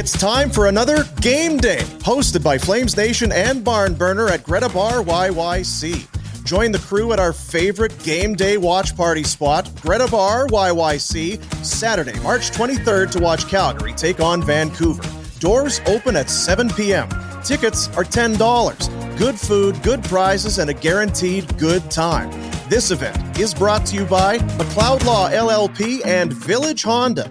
It's time for another game day, hosted by Flames Nation and Barn Burner at Greta Bar YYC. Join the crew at our favorite game day watch party spot, Greta Bar YYC, Saturday, March 23rd to watch Calgary take on Vancouver. Doors open at 7 p.m. Tickets are $10. Good food, good prizes, and a guaranteed good time. This event is brought to you by McLeod Law LLP and Village Honda.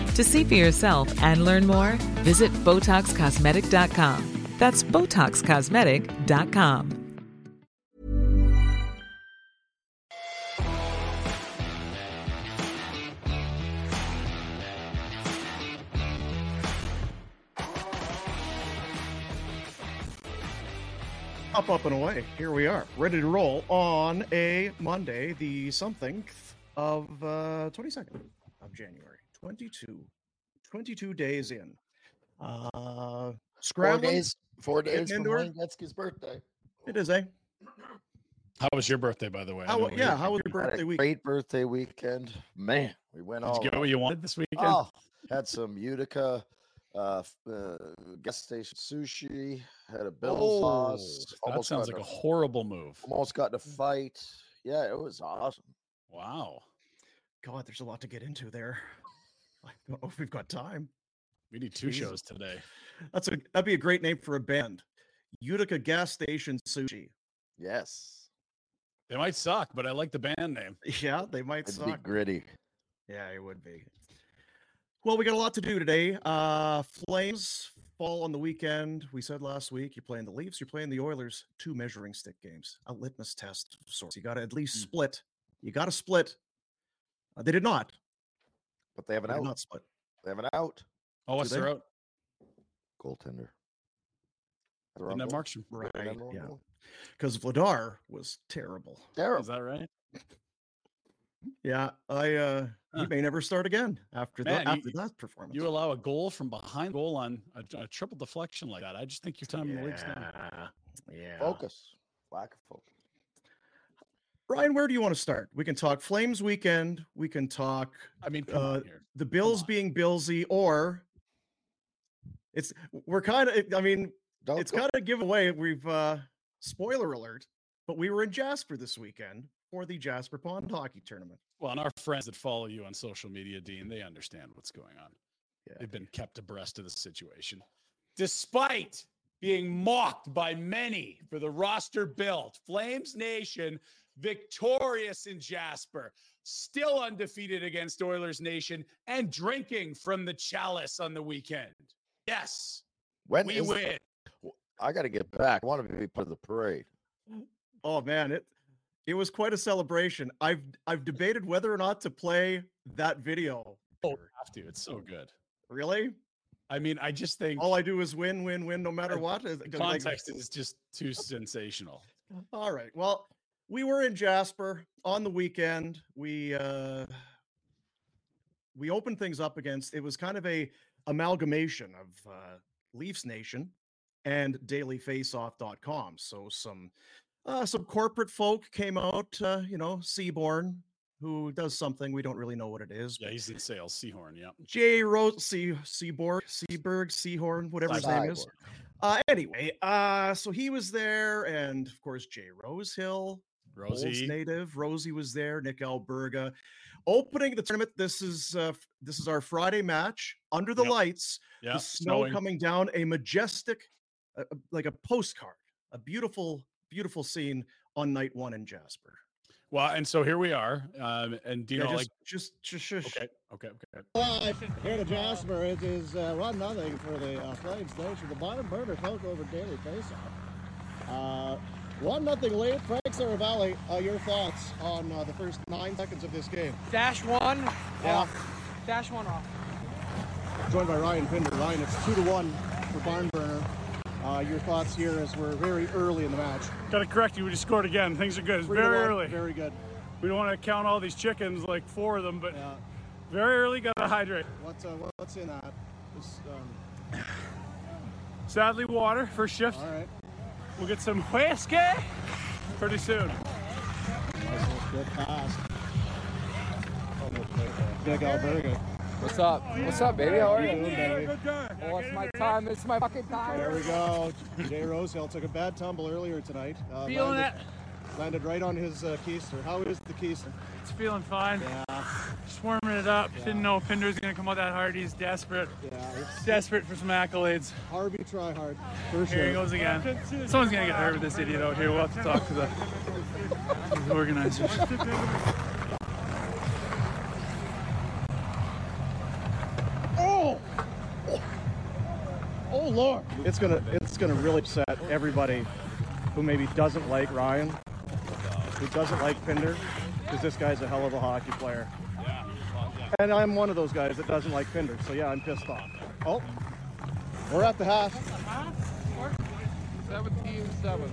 To see for yourself and learn more, visit BotoxCosmetic.com. That's BotoxCosmetic.com. Up, up, and away. Here we are, ready to roll on a Monday, the something of uh, 22nd of January. 22. 22 days in. Uh, Four days. Four Getting days from? Wayne Gretzky's birthday. It is, eh? How was your birthday, by the way? How, yeah, you- how was your birthday week? great birthday weekend. Man, we went Did all. you get what you wanted this weekend? Oh, had some Utica uh, f- uh, gas station sushi. Had a Bill's Oh, sauce. that Almost sounds like a in horrible move. Almost got in a fight. Yeah, it was awesome. Wow. God, there's a lot to get into there. I don't know if we've got time. We need two Jesus. shows today. That's a that'd be a great name for a band. Utica Gas Station Sushi. Yes, They might suck, but I like the band name. Yeah, they might it'd be gritty. Yeah, it would be. Well, we got a lot to do today. Uh Flames fall on the weekend. We said last week you're playing the Leafs, you're playing the Oilers, two measuring stick games, a litmus test of sorts. You got to at least Mm. split. You got to split. Uh, they did not. But they have They an did out. not split. They have an out. Oh, what's their out? Goaltender. Isn't that Markstrom? Right. Right. Yeah. Because Vladar was terrible. Terrible. Is that right? Yeah, I uh he may never start again after Man, that you- after that performance. You allow a goal from behind goal on a, a triple deflection like that. I just think your time in the league's done. yeah. yeah. Focus. Lack of focus. Brian, where do you want to start? We can talk Flames weekend. We can talk I mean, uh, the Bills being Billsy, or it's we're kind of. I mean, Don't it's kind of a giveaway. We've uh spoiler alert, but we were in Jasper this weekend for the Jasper Pond Hockey Tournament. Well, and our friends that follow you on social media, Dean, they understand what's going on. Yeah. They've been kept abreast of the situation. Despite being mocked by many for the roster built, Flames Nation victorious in Jasper, still undefeated against Oilers Nation, and drinking from the chalice on the weekend. Yes, When we is- win. I got to get back. I want to be part of the parade. Oh man, it it was quite a celebration. I've I've debated whether or not to play that video. Oh, have to. It's so good. Really? I mean, I just think All I do is win, win, win, no matter what. what. Is- the 'cause, like, context is just too sensational. All right. Well, we were in Jasper on the weekend. We uh we opened things up against it was kind of a amalgamation of uh Leafs Nation and dailyfaceoff.com. So some uh some corporate folk came out, uh, you know, Seaborn, who does something we don't really know what it is. Yeah, he's in sales. Seahorn. Yeah. Jay Rose Sea Seaborg, Seaberg, Seahorn, whatever his name is. Uh anyway, uh so he was there and of course Jay Rosehill, Olds Rosie. native. Rosie was there. Nick Alberga. Opening the tournament. This is uh, this is our Friday match under the Yep. lights. Yeah. the snow snowing. coming down. A majestic, uh, uh, like a postcard. A beautiful, beautiful scene on night one in Jasper. Well, and so here we are. Um, and do you Yeah, know, just, like, just, just, shush. okay, okay, okay. Live here to Jasper. It is uh, one nothing for the uh, Flames Nation. The bottom burner took over daily faceoff. Uh, one nothing lead. Frank Seravalli, uh, your thoughts on uh, the first nine seconds of this game? Dash one Yeah. off. Dash one off. Joined by Ryan Pinder. Ryan, it's two to one for Barnburner. Uh, your thoughts here as we're very early in the match. Got to correct you. We just scored again. Things are good. It's very one, early. Very good. We don't want to count all these chickens, like four of them, but Yeah. very early. Got to hydrate. What's uh, what's in that? Just, um, Sadly, water first shift. all right. We'll get some whiskey pretty soon. Nice little good pass. Big Alberga. What's up? What's up, baby? How are you? Good, baby. Oh, it's my time. It's my fucking time. There we go. Jay Rosehill took a bad tumble earlier tonight. Uh, Feeling landed, it. Landed right on his uh, keister. How is the keister? It's feeling fine. Yeah, Just warming it up. Didn't know Pinder's gonna come out that hard. He's desperate. yeah. Desperate for some accolades. Harvey try hard. For Here he goes again. Someone's gonna get hurt with this idiot out here. We'll have to talk to the, the organizers. Oh! oh! Oh Lord! It's gonna it's gonna really upset everybody who maybe doesn't like Ryan, who doesn't like Pinder, because this guy's a hell of a hockey player. And I'm one of those guys that doesn't like Pinder, so yeah, I'm pissed off. Oh, we're at the half. 17 7.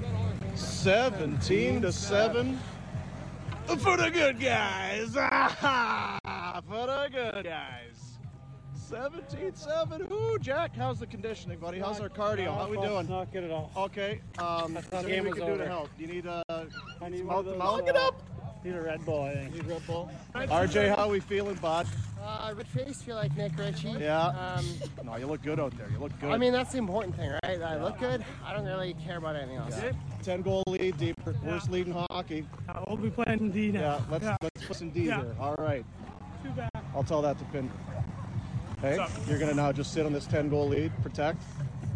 17 to 7 for the good guys. For the good guys. 17 7. Ooh, Jack, how's the conditioning, buddy? How's our cardio? How we doing? Not good at all. Okay. Um, is there anything we can do to over. help? Do you need uh, I need mouth to mouth? uh, Get up. Need a Red Bull, I think. Need Red Bull. RJ, how are we feeling, bud? Uh, red face, feel like Nick Ritchie. Yeah. Um, No, you look good out there. You look good. I mean, that's the important thing, right? I look good. I don't really care about anything else. 10 goal lead, deeper, worst lead in hockey. Uh, we'll be playing in D now. Yeah, let's let's put some D Yeah. here. All right. Too bad. I'll tell that to Pin. Hey, you're gonna now just sit on this 10 goal lead, protect.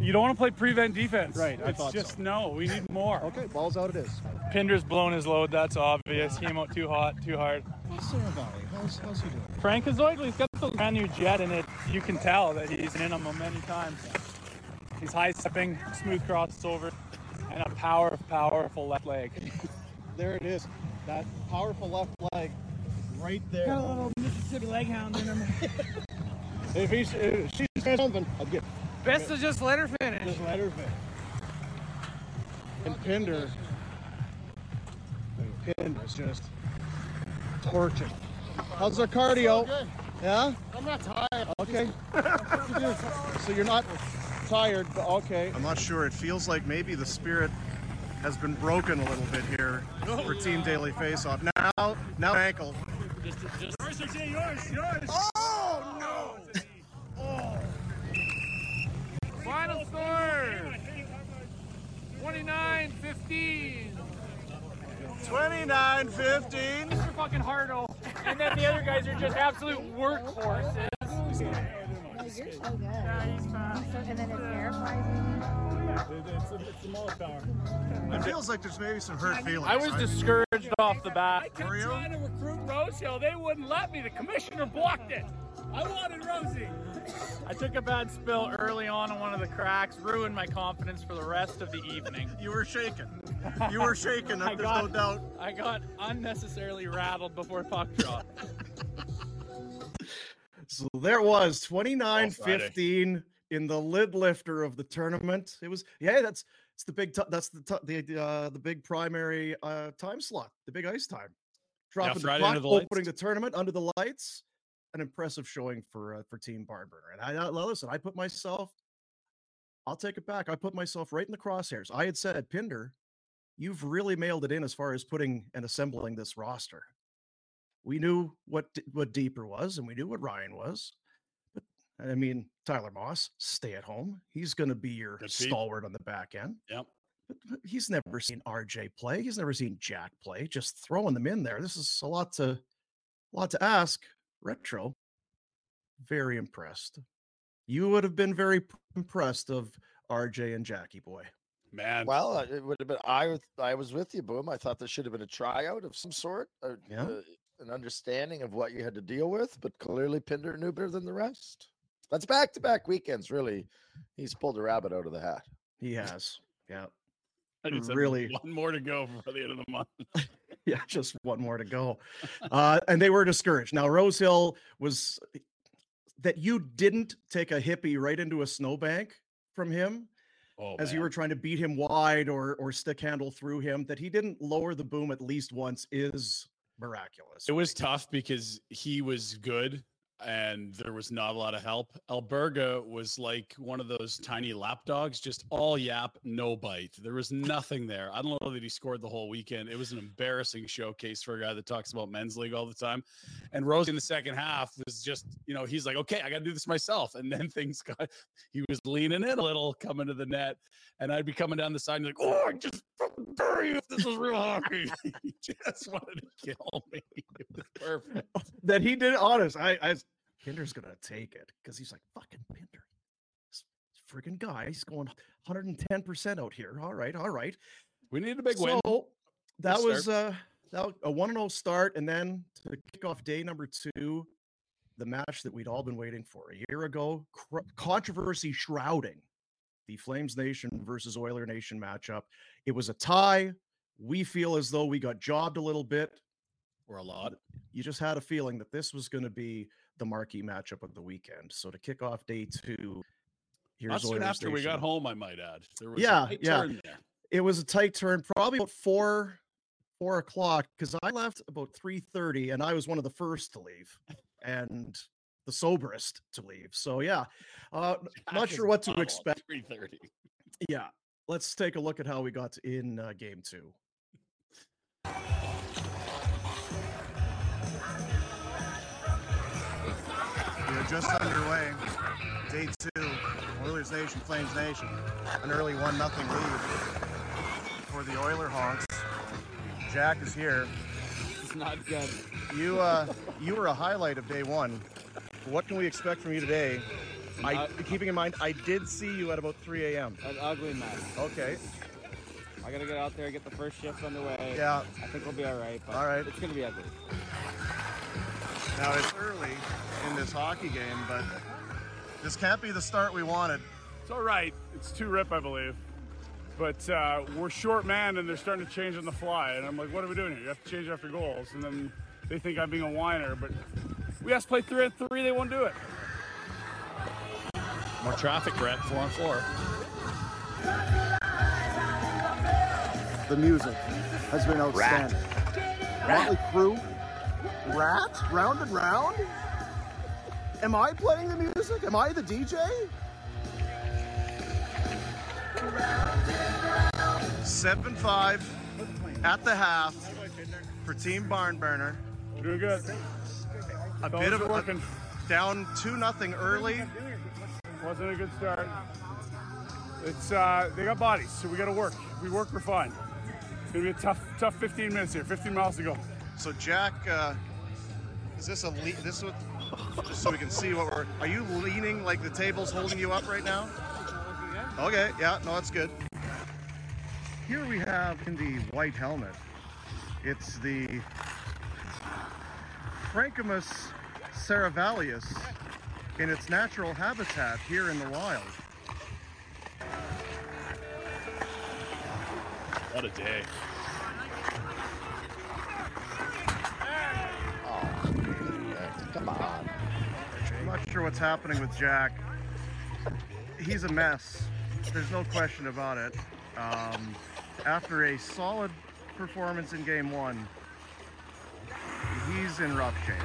You don't want to play prevent defense. Right, I It's thought just so. no. We need more. Okay, balls out it is. Pinder's blown his load. That's obvious. Came out too hot, too hard. Seravalli, how's, how's he doing? Frankazoid, he's got the brand new jet in it. You can tell that he's in them many times. He's high stepping, smooth crossover, and a power, powerful left leg. There it is. That powerful left leg, right there. Got a little Mississippi leg hound in him. If he's if she's saying something, I'll get Best to just let her finish. just let her finish. And Pinder, and Pinder's just torching. How's our cardio? Good. Yeah. I'm not tired. Okay. so you're not tired, but okay. I'm not sure. It feels like maybe the spirit has been broken a little bit here for Team Daily Faceoff. Now, now ankle. yours, yours. Oh no! Final score 29 15. 29 15. Mr. fucking Hardo. And then the other guys are just absolute workhorses. You're so good. Yeah, he's fast. And then it terrifies It feels like there's maybe some hurt feelings. I was right? discouraged off the bat. Were you? to recruit Rosehill. They wouldn't let me. The commissioner blocked it. I wanted Rosie. I took a bad spill early on in one of the cracks, ruined my confidence for the rest of the evening. You were shaken. You were shaken. I There's no got- doubt. I got unnecessarily rattled before puck drop. So there it was 29 Oh, Friday. 15 in the lid lifter of the tournament. It was, yeah, that's it's the big, t- that's the, t- the, uh, the big primary uh, time slot, the big ice time. Dropping the under the lights. opening the tournament under the lights. An impressive showing for uh, for Team Barnburner. And I, I listen, I put myself, I'll take it back. I put myself right in the crosshairs. I had said, Pinder, you've really mailed it in as far as putting and assembling this roster. We knew what what Deeper was, and we knew what Ryan was. But I mean, Tyler Moss, stay at home. He's going to be your Good feet. stalwart on the back end. Yep. But but he's never seen RJ play. He's never seen Jack play. Just throwing them in there. This is a lot to, a lot to ask. Retro, very impressed. You would have been very impressed of RJ and Jackie boy. Man. Well, uh, it would have been. I was. I was with you, Boom. I thought there should have been a tryout of some sort, or, Yeah. uh, an understanding of what you had to deal with. But clearly, Pinder knew better than the rest. That's back-to-back weekends. Really, he's pulled a rabbit out of the hat. He has. Yeah. I just really- one more to go for the end of the month. yeah, just one more to go. Uh, and they were discouraged. Now, Rosehill was that you didn't take a hippie right into a snowbank from him Oh, as you were trying to beat him wide or or stick handle through him that he didn't lower the boom at least once is miraculous. It was tough because he was good and there was not a lot of help. Alberga was like one of those tiny lap dogs, just all yap, no bite. There was nothing there. I don't know that he scored the whole weekend. It was an embarrassing showcase for a guy that talks about men's league all the time. And Rose in the second half was just, you know, he's like, okay, I got to do this myself. And then things got, he was leaning in a little coming to the net. And I'd be coming down the side and like, oh, I just bury you if this was real hockey. he just wanted to kill me. It was perfect. that he did honest. I, I Pinder's gonna take it because he's like fucking Pinder. This friggin' guy, he's going 110% out here. All right, all right. We need a big so, win. that Good was uh that was a 1 and 0 start, and then to kick off day number two, the match that we'd all been waiting for a year ago, cr- controversy shrouding the Flames Nation versus Oiler Nation matchup. It was a tie. We feel as though we got jobbed a little bit. Or a lot. You just had a feeling that this was going to be the marquee matchup of the weekend. So to kick off day two, here's Not soon after we got home, I might add. There was Yeah, a tight yeah. turn there. It was a tight turn, probably about four four o'clock because I left about three thirty, and I was one of the first to leave, and the soberest to leave. So yeah, uh, not sure what to expect. 3:30. Yeah, let's take a look at how we got in uh, game two. We are just underway. Day two, Oilers Nation, Flames Nation. An early 1 0 lead for the Oiler Hawks. Jack is here. It's not good. You uh, you were a highlight of day one. What can we expect from you today? I, keeping in mind, I did see you at about 3 a.m. An ugly mess. Okay. I gotta get out there, get the first shift underway. Yeah. I think we'll be all right. But All right. It's gonna be ugly. Now it's early in this hockey game, but this can't be the start we wanted. It's all right. It's two rip, I believe. But uh, we're short man, and they're starting to change on the fly. And I'm like, what are we doing here? You have to change after goals. And then they think I'm being a whiner. But we asked to play three on three. They won't do it. More traffic, Brett. Four on four. The music has been outstanding. Motley Crue, Ratt, Round and Round. Am I playing the music? Am I the DJ? Seven five at the half for Team Barn Burner. Doing good. A bit of are a, working. down two nothing early. Wasn't a good start. It's uh, they got bodies, so we got to work. If we work, we're fine. It's gonna be a tough, tough 15 minutes here. 15 miles to go. So Jack, uh, is this a le- this is what, just so we can see what we're? Are you leaning like the table's holding you up right now? Okay, yeah, no, that's good. Here we have in the white helmet, it's the Frankimus cerevallius in its natural habitat here in the wild. What a day. What's happening with Jack. He's a mess. There's no question about it. Um, after a solid performance in game one, he's in rough shape.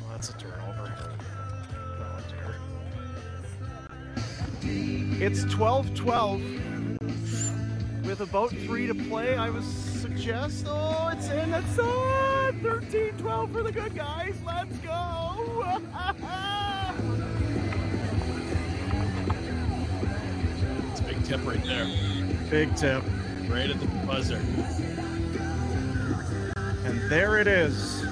Well, that's a turnover. Oh. It's 12 12 with about three to play. I would suggest. Oh, it's in. It's on. 13 12 for the good guys. Let's go. It's a big tip right there. Big tip. Right at the buzzer. And there it is.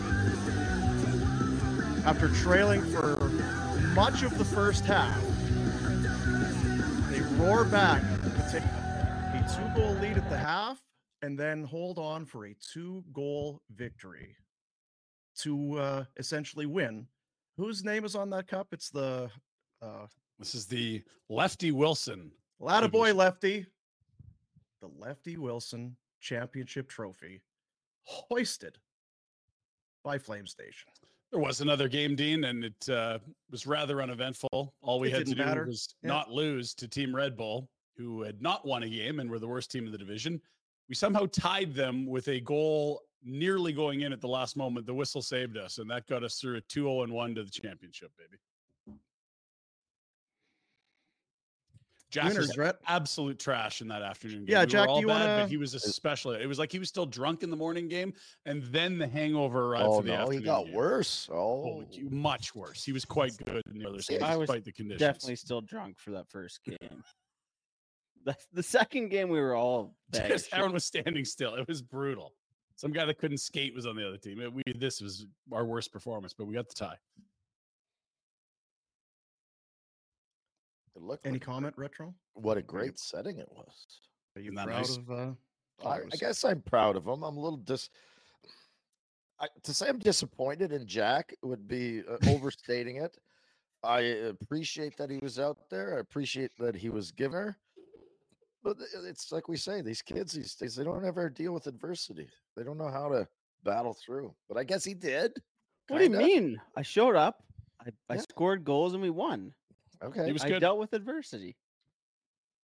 After trailing for much of the first half, they roar back to take a two goal lead at the half and then hold on for a two goal victory to uh, essentially win. Whose name is on that cup? It's the uh, This is the Lefty Wilson. Boy Lefty, the Lefty Wilson Championship Trophy, hoisted by Flames Nation. There was another game, Dean, and it uh, was rather uneventful. All we It had to do matter. was Yeah. not lose to Team Red Bull, who had not won a game and were the worst team in the division. We somehow tied them with a goal nearly going in at the last moment. The whistle saved us, and that got us through a 2 0 and 1 to the championship, baby. Jack Winners, was Rhett. absolute trash in that afternoon game. Yeah, We were Jack, do all you bad, wanna- but he was especially. It was like he was still drunk in the morning game, and then the hangover arrived Oh for the no, afternoon he got game. worse. Oh, Oh, much worse. He was quite good in the other side, I was despite the conditions. Definitely still drunk for that first game. The, the second game, we were all Just everyone was standing still. It was brutal. Some guy that couldn't skate was on the other team. It- we this was our worst performance, but we got the tie. it looked Any like comment, Retro? what a great setting it was. Are you proud nice? of uh, I, I guess I'm proud of him. I'm a little dis. I, to say I'm disappointed in Jack would be uh, overstating it. I appreciate that he was out there. I appreciate that he was given her. But uh, it's like we say, these kids these days they don't ever deal with adversity. They don't know how to battle through. But I guess he did. What do you mean? I showed up. I, I scored goals and we won. Okay. He was I good. dealt with adversity.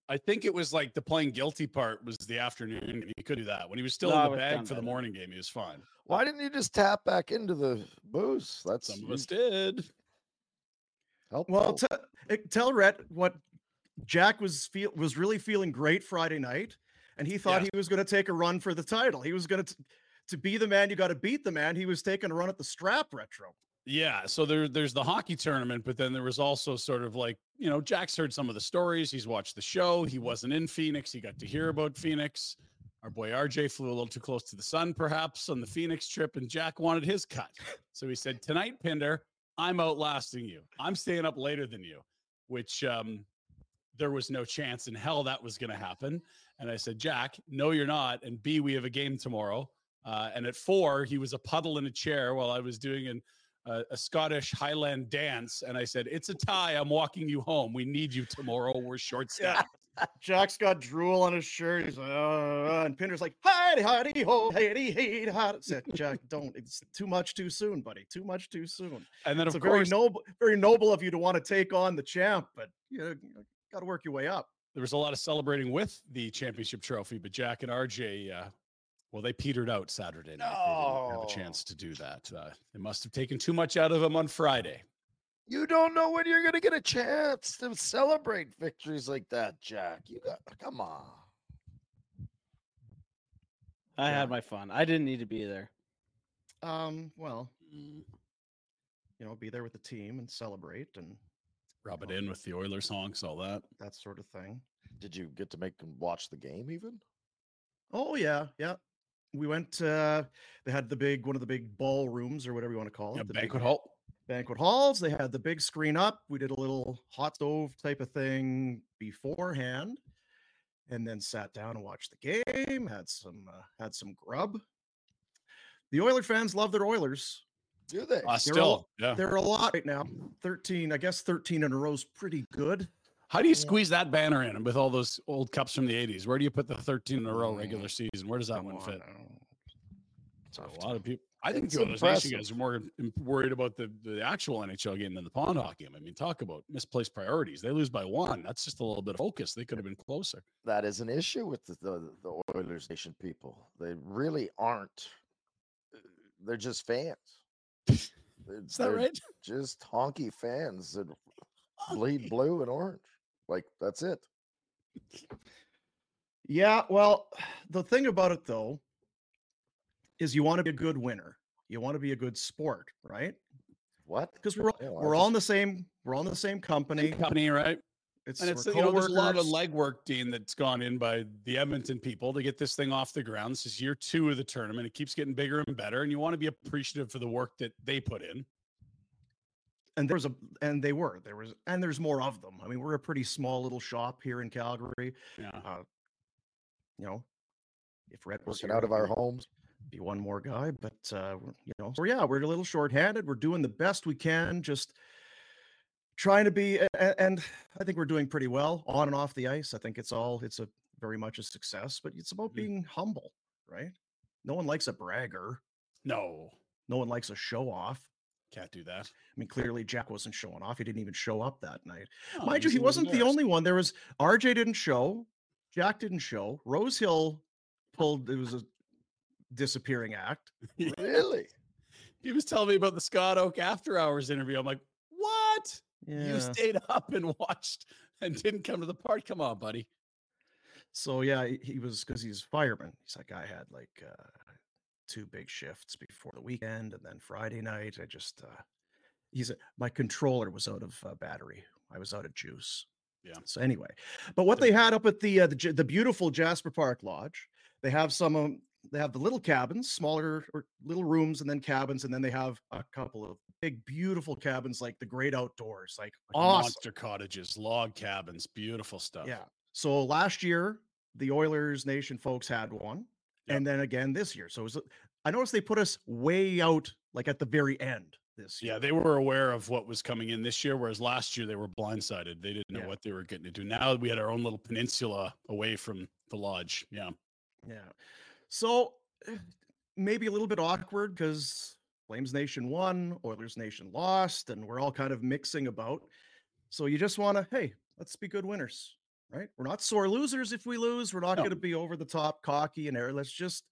I think it was like the playing guilty part was the afternoon. He could do that when he was still No, in the bag for the morning game. He was fine. Why didn't you just tap back into the booze? That's Some of us did. helpful. Well, t- tell Rhett what Jack was feel was really feeling great Friday night, and he thought Yes. he was going to take a run for the title. He was going to to be the man. You got to beat the man. He was taking a run at the strap. Retro. Yeah, so there, there's the hockey tournament, but then there was also sort of like, you know, Jack's heard some of the stories. He's watched the show. He wasn't in Phoenix. He got to hear about Phoenix. Our boy RJ flew a little too close to the sun, perhaps, on the Phoenix trip, and Jack wanted his cut. So he said, Tonight, Pinder, I'm outlasting you. I'm staying up later than you, which um, there was no chance in hell that was going to happen. And I said, Jack, no, you're not. And B, we have a game tomorrow. Uh, and at four, he was a puddle in a chair while I was doing an a, a Scottish Highland dance, and I said, "It's a tie. I'm walking you home. We need you tomorrow. We're short staffed." Jack's got drool on his shirt. He's like, uh, and Pinder's like, hidey, hidey, ho, hidey, hidey, hidey. Said, Jack, don't. It's too much too soon, buddy. Too much too soon. And then, it's of a very course, noble, very noble of you to want to take on the champ, but you know, got to work your way up. there was a lot of celebrating with the championship trophy, but Jack and RJ, uh, well, they petered out Saturday night. They didn't have a chance to do that. Uh, they must have taken too much out of them on Friday. You don't know when you're gonna get a chance to celebrate victories like that, Jack. You got come on. I had my fun. I didn't need to be there. Um, well, you know, be there with the team and celebrate and Rub it in with the Oilers honks, all that. that sort of thing. Did you get to make them watch the game even? Oh yeah, yeah. We went. uh They had the big one of the big ballrooms or whatever you want to call it. Yeah, the banquet big hall. Banquet halls. They had the big screen up. We did a little hot stove type of thing beforehand, and then sat down and watched the game. Had some uh, had some grub. The Oiler fans love their Oilers. Do they? Uh, They're a still, lo- yeah. They're a lot right now. Thirteen, I guess. Thirteen in a row is pretty good. How do you squeeze that banner in with all those old cups from the 80s? Where do you put the 13 in a row Mm, regular season? Where does that come one on fit? now. A lot of people. I think It's the Oilers Nation impressive. guys are more worried about the, the actual NHL game than the pond hockey game. I mean, talk about misplaced priorities. They lose by one. That's just a little bit of focus. They could have been closer. That is an issue with the, the, the Oilers Nation people. They really aren't. They're just fans. Is that right? Just honky fans that bleed blue and orange. Like that's it. Yeah, well, the thing about it though is you want to be a good winner. You want to be a good sport, right? What? Because we're all- Yeah, well, we're all in the same we're all in the same company. Company, right? It's, And it's you know there's a lot of legwork, Dean, that's gone in by the Edmonton people to get this thing off the ground. This is year two of the tournament. It keeps getting bigger and better, and you want to be appreciative for the work that they put in. and there was a and they were there was and there's more of them. I mean, we're a pretty small little shop here in Calgary. Yeah. Uh, you know, if Red was Working here, out of our homes. be one more guy, but uh, you know, so yeah, we're a little short-handed. We're doing the best we can, just trying to be, and I think we're doing pretty well on and off the ice. I think it's all it's a very much a success, but it's about Mhm. being humble, right? No one likes a bragger. No. No one likes a show off. Can't do that. I mean, clearly Jack wasn't showing off. He didn't even show up that night. No, Mind you, he wasn't the only one. There was RJ didn't show, Jack didn't show, Rosehill pulled it was a disappearing act. Really? He was telling me about the Scott Oake after hours interview. I'm like, what? Yeah. You stayed up and watched and didn't come to the party. Come on, buddy. So yeah, he, he was because he's fireman. He's like, I had like uh, two big shifts before the weekend, and then Friday night, I just uh, he's a, my controller was out of uh, battery. I was out of juice. Yeah. So anyway, but what they had up at the uh, the, the beautiful Jasper Park Lodge, they have some um, they have the little cabins, smaller or little rooms, and then cabins, and then they have a couple of big, beautiful cabins like the great outdoors, like, Like awesome. Monster cottages, log cabins, beautiful stuff. Yeah. So last year, the Oilers Nation folks had one, and then again this year. So it was, I noticed they put us way out, like at the very end this year. Yeah, they were aware of what was coming in this year, whereas last year they were blindsided. They didn't know Yeah. what they were getting into. Now we had our own little peninsula away from the lodge. Yeah. Yeah. So eh, maybe a little bit awkward because Flames Nation won, Oilers Nation lost, and we're all kind of mixing about. So you just want to, hey, let's be good winners, right? We're not sore losers if we lose. We're not No. going to be over the top, cocky, and air. Let's just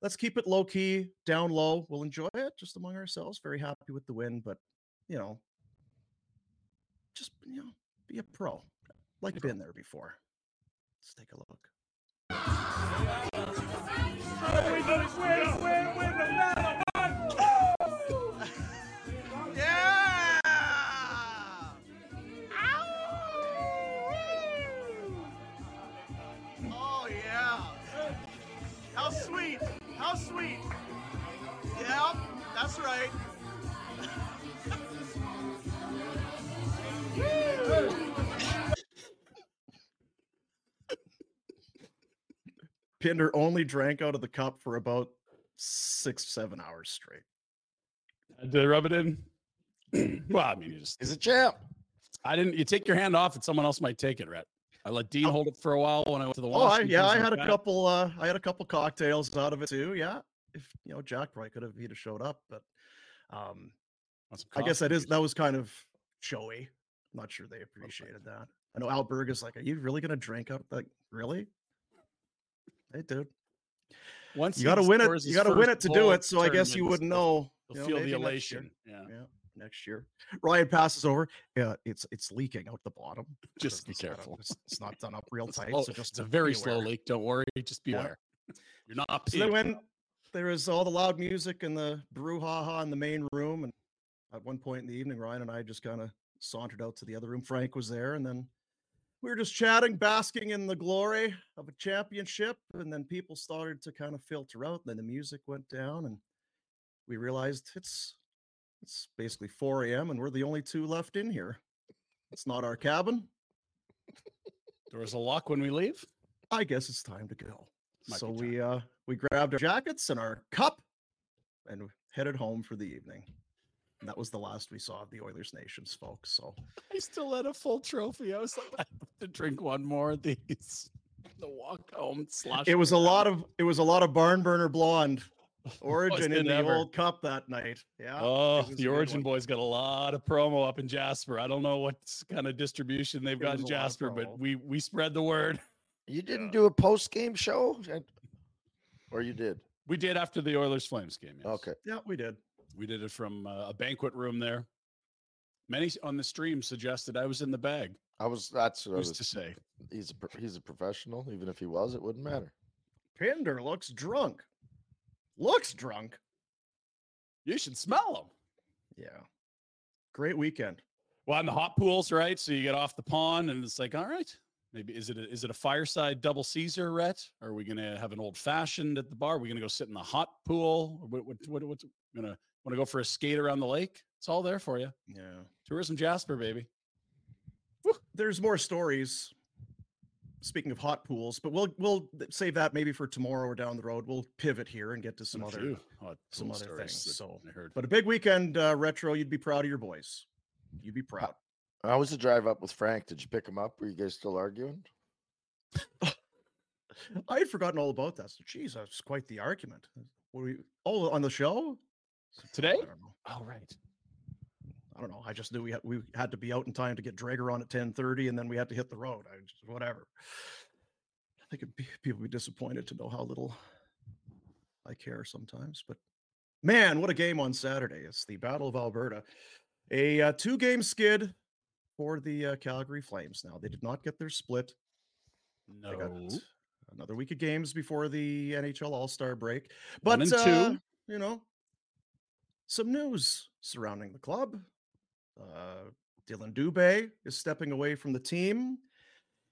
let's keep it low key, down low. We'll enjoy it just among ourselves. Very happy with the win, but you know, just you know, be a pro. Like been there before. Let's take a look. Oh Pinder only drank out of the cup for about six, seven hours straight. Did they rub it in? well, I mean, you just He's a champ. I didn't. You take your hand off, and someone else might take it, Rhett. I let Dean hold it for a while when I went to the. Oh, I, yeah, things I like had a that. couple. Uh, I had a couple cocktails out of it too. Yeah, if you know, Jack probably could have he'd have showed up, but um, I guess that is that was kind of showy. I'm not sure they appreciated that. I know Alberg is like, "Are you really gonna drink up like really?" Hey, dude, Once you got to win it. You got to win it to do it. So I guess you wouldn't know. You'll you know, feel the maybe next year. elation. Yeah. Yeah, next year. Ryan passes over. Yeah, it's it's leaking out the bottom. Just be careful. It's, it's not done up real tight. Oh, so just it's a very slow leak. Don't worry. Just Yeah. beware. You're not. So then when there was all the loud music and the brouhaha in the main room, and at one point in the evening, Ryan and I just kind of sauntered out to the other room. Frank was there, and then we were just chatting, basking in the glory of a championship. And then people started to kind of filter out. And then the music went down, and we realized it's it's basically 4 a.m. and we're the only two left in here. It's not our cabin. Doors will lock when we leave. I guess it's time to go. Might so we uh we grabbed our jackets and our cup and headed home for the evening. And that was the last we saw of the Oilers Nations, folks. So I still had a full trophy. I was like, I have to drink one more of these. The walk home slash. it was a lot of it was a lot of barn burner blonde origin in the ever. old cup that night. Yeah. Oh, it was a the Origin one. Boys got a lot of promo up in Jasper. I don't know what kind of distribution they've It got in a lot of Jasper, but we we spread the word. You didn't do a post game show, or you did? We did after the Oilers Flames game. Yes. Okay. Yeah, we did. We did it from uh, a banquet room there. Many on the stream suggested I was in the bag. I was. That's what I Who's was to say? He's a he's a professional. Even if he was, it wouldn't matter. Pinder looks drunk. Looks drunk. You should smell him. Yeah. Great weekend. Well, in the hot pools, right? So you get off the pond, and it's like, all right, maybe is it a, is it a fireside double Caesar, Rhett? Are we gonna have an old fashioned at the bar? Are we gonna go sit in the hot pool? What, what, what, what's gonna want to go for a skate around the lake? It's all there for you. Yeah. Tourism Jasper, baby. There's more stories. Speaking of hot pools, but we'll we'll save that maybe for tomorrow or down the road. We'll pivot here and get to some other hot some other things. So, heard. but a big weekend, uh, retro. You'd be proud of your boys. You'd be proud. How was the drive up with Frank? Did you pick him up? Were you guys still arguing? I had forgotten all about that. So, geez, that's quite the argument. Were we? all on the show Today? Oh, right. I don't know. I just knew we had we had to be out in time to get Dreger on at ten thirty, and then we had to hit the road. I just whatever. I think it'd be, people would be disappointed to know how little I care sometimes. But man, what a game on Saturday! It's the Battle of Alberta, a uh, two-game skid for the uh, Calgary Flames. Now they did not get their split. No. another week of games before the NHL All Star break. But uh, you know, some news surrounding the club. Uh, Dillon Dubé is stepping away from the team.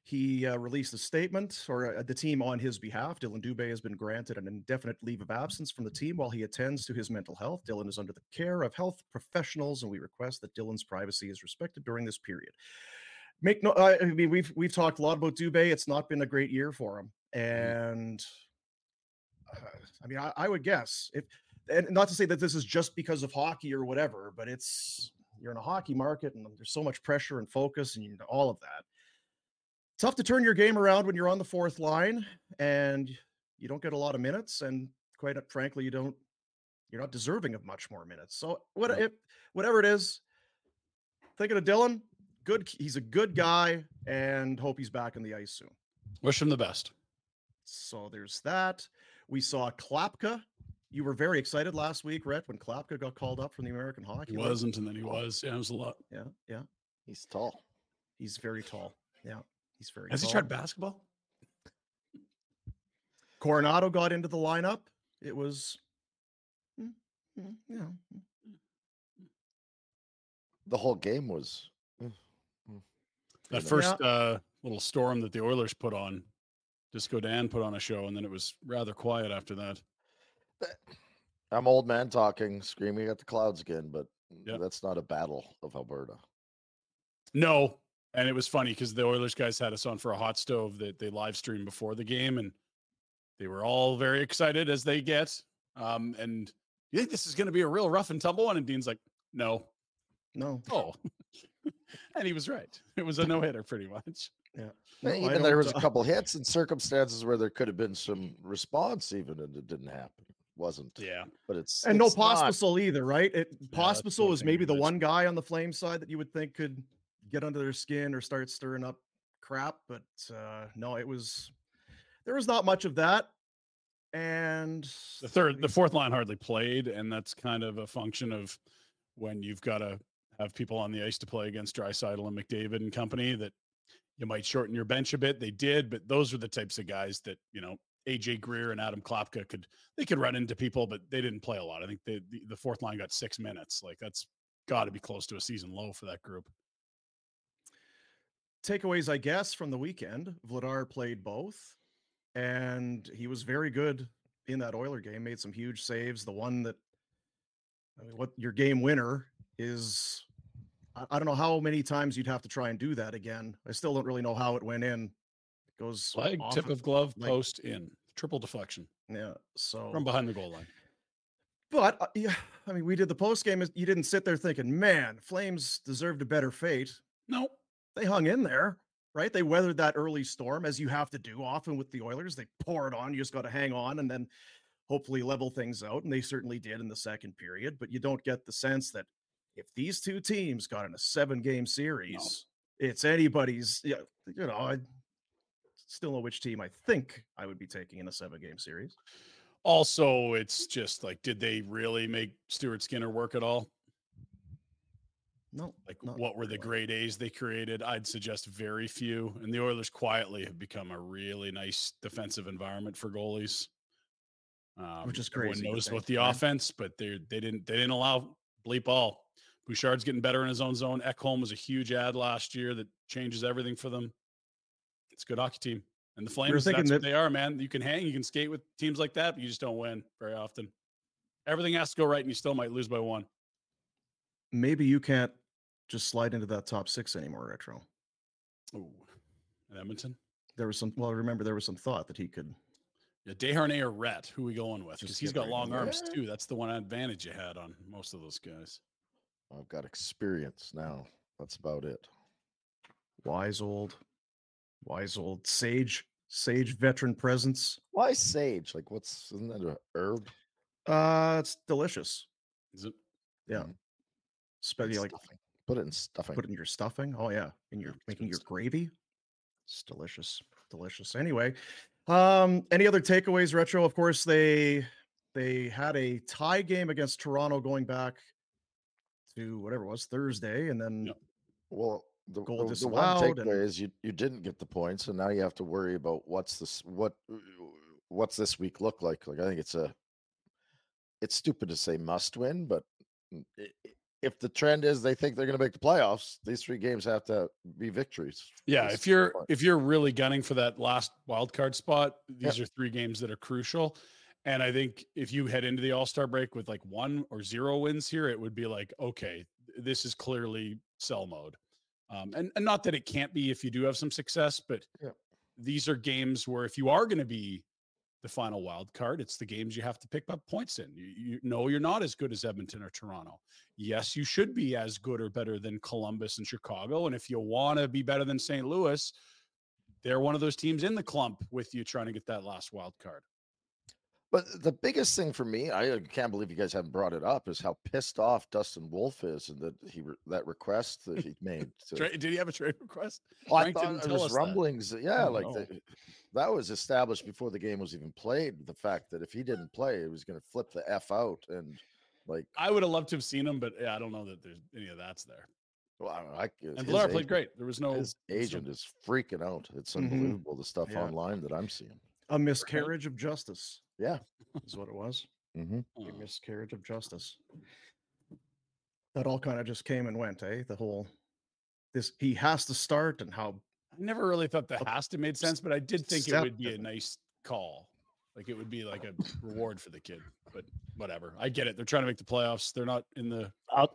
He uh, released a statement, or uh, the team on his behalf. Dillon Dubé has been granted an indefinite leave of absence from the team while he attends to his mental health. Dillon is under the care of health professionals, and we request that Dillon's privacy is respected during this period. Make no, I mean we've we've talked a lot about Dubé. It's not been a great year for him, and uh, I mean I, I would guess if, and not to say that this is just because of hockey or whatever, but it's you're in a hockey market and there's so much pressure and focus and all of that. Tough to turn your game around when you're on the fourth line and you don't get a lot of minutes and quite frankly you don't you're not deserving of much more minutes. So what if whatever it is thinking of dillon good he's a good guy and hope he's back on the ice soon. Wish him the best. so there's that. We saw klapka you were very excited last week Rhett, when klapka got called up from the american hockey He League. wasn't, and then he was. Yeah, it was a lot. yeah yeah He's tall. he's very tall yeah he's very tall. Has he tried basketball? Coronato got into the lineup. It was, mm, mm, you know, The whole game was. mm, mm, That good. first uh, little storm that the Oilers put on, Disco Dan put on a show, and then it was rather quiet after that. I'm old man talking, screaming at the clouds again, but Yep. that's not a battle of Alberta. No, and it was funny because the Oilers guys had us on for a hot stove that they live streamed before the game, and they were all very excited as they get. Um, and you think this is going to be a real rough and tumble one? And Dean's like, no, no. oh, and he was right. It was a no hitter, pretty much. Yeah. Eh, No, even there was a uh, couple hits and circumstances where there could have been some response, even, and it didn't happen. Wasn't. Yeah. But it's and no it's not- either, right? It that's Pospisil was maybe the missed. one guy on the flame side that you would think could get under their skin or start stirring up crap, but uh, no, it was there was not much of that. And The third, the fourth line hardly played, and that's kind of a function of when you've got to have people on the ice to play against Draisaitl and McDavid and company that you might shorten your bench a bit. They did, but those are the types of guys that you know AJ Greer and Adam Klapka could they could run into people, but they didn't play a lot. I think the the fourth line got six minutes. Like that's got to be close to a season low for that group. takeaways, I guess, from the weekend. Vladar played both, and he was very good in that Oiler game. Made some huge saves. The one that, I mean, what your game winner is. I don't know how many times you'd have to try and do that again. I still don't really know how it went in. Goes off tip of glove, like- post in, triple deflection Yeah. So from behind the goal line. But uh, yeah, I mean, we did the post game. You didn't sit there thinking, man, Flames deserved a better fate. No, they hung in there, right? They weathered that early storm as you have to do often with the Oilers. They pour it on. You just got to hang on and then hopefully level things out. And they certainly did in the second period. But you don't get the sense that if these two teams got in a seven game series, it's anybody's, yeah, you know, I still know which team I think I would be taking in a seven game series. Also, it's just like, did they really make Stuart Skinner work at all? No. Like, what were the great A's they created? I'd suggest very few. And the Oilers quietly have become a really nice defensive environment for goalies. Um, Which is everyone crazy to knows what the offense, but they they didn't they didn't allow bleep all. Bouchard's getting better in his own zone. Ekholm was a huge ad last year that changes everything for them. It's a good hockey team. And the Flames, thinking that's what that- they are, man. You can hang, you can skate with teams like that, but you just don't win very often. Everything has to go right, and you still might lose by one. Maybe you can't just slide into that top six anymore, Retro. Ooh, in Edmonton. There was some, well, remember there was some thought that he could Yeah, Desharnais or Rhett, who we going with? Just Because he's get got long arms there. too. That's the one advantage you had on most of those guys. I've got experience now. That's about it. wise old, wise old sage, sage veteran presence. Why sage? Like, what's isn't that a herb? Uh, it's delicious. Is it? Yeah. Mhm. Especially like Stuffing. Put it in stuffing. put it in your stuffing. Oh yeah, in your making your gravy. It's delicious, delicious. Anyway, um, any other takeaways? Retro, of course they they had a tie game against Toronto going back to whatever it was Thursday, and then Well, the, Goal the, the one takeaway and- is you you didn't get the points, and now you have to worry about what's this what what's this week look like. Like I think it's a it's stupid to say must win, but if the trend is they think they're going to make the playoffs, these three games have to be victories. Yeah, if you're point. if you're really gunning for that last wild card spot, these are three games that are crucial. And I think if you head into the All Star break with like one or zero wins here, it would be like, okay, this is clearly sell mode. Um, and, and not that it can't be if you do have some success, but Yeah. these are games where if you are going to be the final wild card, it's the games you have to pick up points in. You, you know you're not as good as Edmonton or Toronto. Yes, you should be as good or better than Columbus and Chicago. And if you want to be better than St. Louis, they're one of those teams in the clump with you trying to get that last wild card. But the biggest thing for me, I uh, can't believe you guys haven't brought it up, is how pissed off Dustin Wolf is, and that he re- that request that he made. to- Did he have a trade request? Oh, I thought didn't it tell was us that. rumblings. that- Yeah, Oh, like no. the, that was established before the game was even played. The fact that if he didn't play, it was going to flip the f out, and like, I would have loved to have seen him, but yeah, I don't know that there's any of that's there. well, I don't know, I, And his Vladar played great. There was no His there was no- agent is freaking out. It's Mhm. unbelievable the stuff Yeah. online that I'm seeing. a miscarriage of justice Yeah. is what it was. hmm A miscarriage of justice. That all kind of just came and went, eh? The whole this he has to start and how I never really thought the has to made sense, but I did think it would be a nice call. Like it would be like a reward for the kid, but whatever. I get it. They're trying to make the playoffs. They're not in the. Uh,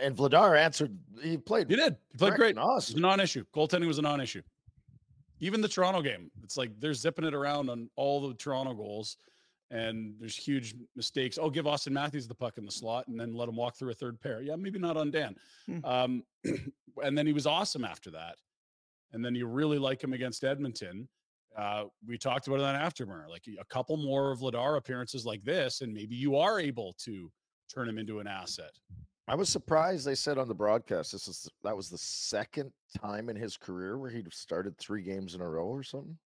and Vladar answered. He played. He did. He played great. It awesome. non-issue. Goaltending was a non-issue. Even the Toronto game, it's like they're zipping it around on all the Toronto goals, and there's huge mistakes. Oh, give Auston Matthews the puck in the slot, and then let him walk through a third pair. Yeah, maybe not on Dan. Hmm. Um, and then he was awesome after that. And then you really like him against Edmonton. Uh, we talked about it on Afterburner, like a couple more Vladar appearances like this, and maybe you are able to turn him into an asset. I was surprised they said on the broadcast this is that was the second time in his career where he'd started three games in a row or something.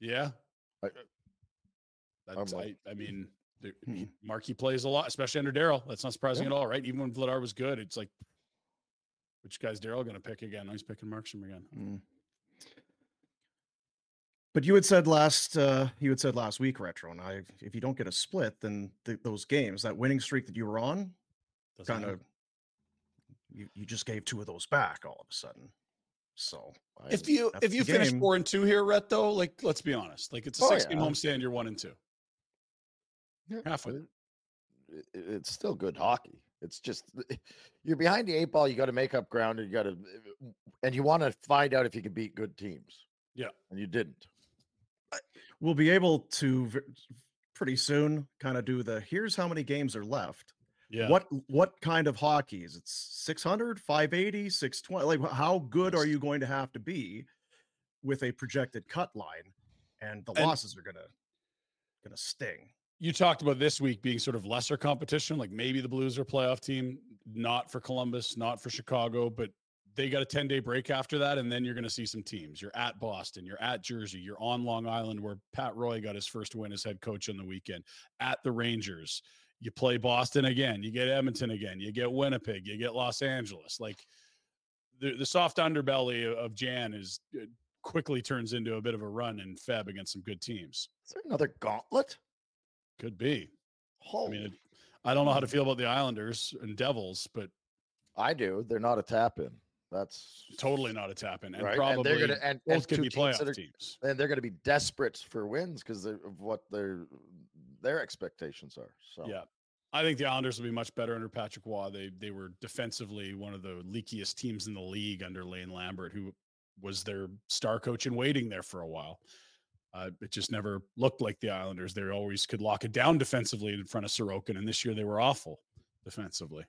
Yeah. I- That's, I'm like- I, I mean, the, Hmm. Markey plays a lot, especially under Daryl. That's not surprising Yeah. at all, right? Even when Vladar was good, it's like, which guy's Daryl going to pick again? Oh, he's picking Markstrom again. Mm. But you had said last uh you had said last week, retro, and I if you don't get a split, then th- those games, that winning streak that you were on, kind of you, you just gave two of those back all of a sudden. So If you if you finish game. four and two here, Rhett, though, like let's be honest, like it's a Oh, six game yeah. homestand, you're one and two. Yeah, Halfway. it- it- it's still good hockey. It's just you're behind the eight ball. You got to make up ground, and you got to, and you want to find out if you can beat good teams. Yeah. and you didn't. We'll be able to pretty soon kind of do the here's how many games are left. Yeah. What what kind of hockey is it 600, 580, 620? Like how good are you going to have to be with a projected cut line and the And- losses are going to going to sting. you talked about this week being sort of lesser competition, like maybe the Blues are a playoff team, not for Columbus, not for Chicago, but they got a 10 day break after that. And then you're going to see some teams. You're at Boston, you're at Jersey, you're on Long Island, where Pat Roy got his first win as head coach on the weekend, at the Rangers. You play Boston again, you get Edmonton again, you get Winnipeg, you get Los Angeles. Like the, the soft underbelly of Jan is uh, quickly turns into a bit of a run in Feb against some good teams. Is there another gauntlet? Could be. I mean, it, I don't know how to feel about the Islanders and Devils, but I do. They're not a tap in. That's totally not a tap in, and right. probably and they're gonna and, both and could be playoff are- teams. and they're going to be desperate for wins because of what their their expectations are. So Yeah, I think the Islanders will be much better under Patrick Roy. They they were defensively one of the leakiest teams in the league under Lane Lambert, who was their star coach in waiting there for a while. Uh, it just never looked like the Islanders. They always could lock it down defensively in front of Sorokin, and this year they were awful defensively.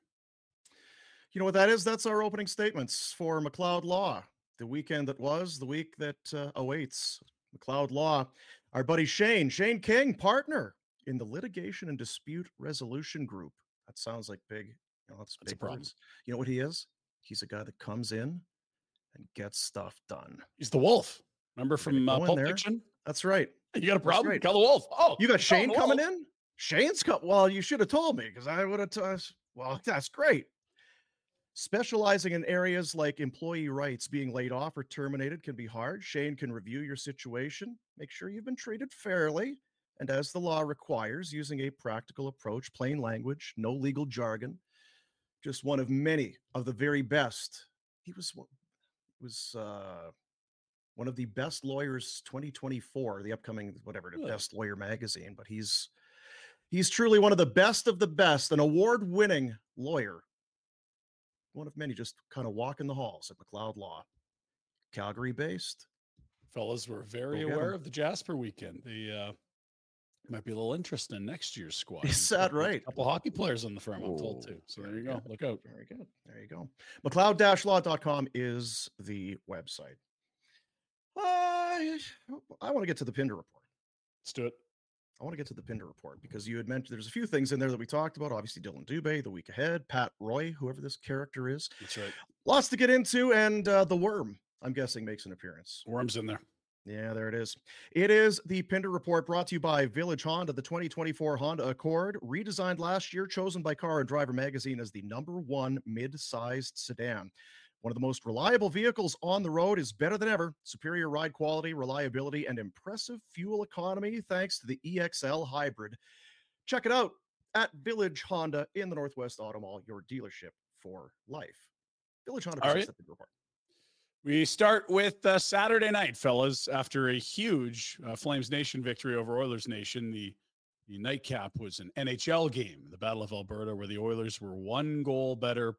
You know what that is? That's our opening statements for McLeod Law. The weekend that was, the week that uh, awaits. McLeod Law. Our buddy Shane, Shane King, partner in the litigation and dispute resolution group. That sounds like big You know, that's, That's big problem. words. You know what he is? He's a guy that comes in and gets stuff done. He's the wolf. Remember from uh, Pulp. Fiction? That's right. You got a problem? right. Call the wolf. Oh, You got Shane coming wolf. in? Shane's come. Well, you should have told me because I would have. T- well, that's great. Specializing in areas like employee rights, being laid off or terminated can be hard. Shane can review your situation, make sure you've been treated fairly, and as the law requires, using a practical approach, plain language, no legal jargon. Just one of many of the very best. He was one- was uh, one of the best lawyers 2024, the upcoming whatever the best lawyer magazine. But he's he's truly one of the best of the best, an award-winning lawyer. One of many, just kind of walking the halls at McLeod Law, Calgary based. Fellas, we're very Go get of the Jasper weekend. The uh, might be a little interest in next year's squad. Is There's a that couple- right? couple hockey players on the firm, I'm told too. So there you go. good. Look out. Very good. There you go. McLeod-law.com is the website. I, I want to get to the Pinder report. Let's do it. I want to get to the Pinder report because you had mentioned there's a few things in there that we talked about. Obviously, Dillon Dube, the week ahead, Pat Roy, whoever this character is. That's right. Lots to get into, and uh, the worm, I'm guessing, makes an appearance. Worms in there. Yeah, there it is. It is the Pinder Report brought to you by Village Honda, the 2024 Honda Accord, redesigned last year, chosen by Car and Driver magazine as the number one mid sized sedan. One of the most reliable vehicles on the road is better than ever. Superior ride quality, reliability, and impressive fuel economy thanks to the EXL hybrid. Check it out at Village Honda in the Northwest Auto Mall, your dealership for life. Village Honda All right. the Pinder Report. We start with uh, Saturday night, fellas. After a huge uh, Flames Nation victory over Oilers Nation, the the nightcap was an NHL game, the Battle of Alberta, where the Oilers were one goal better,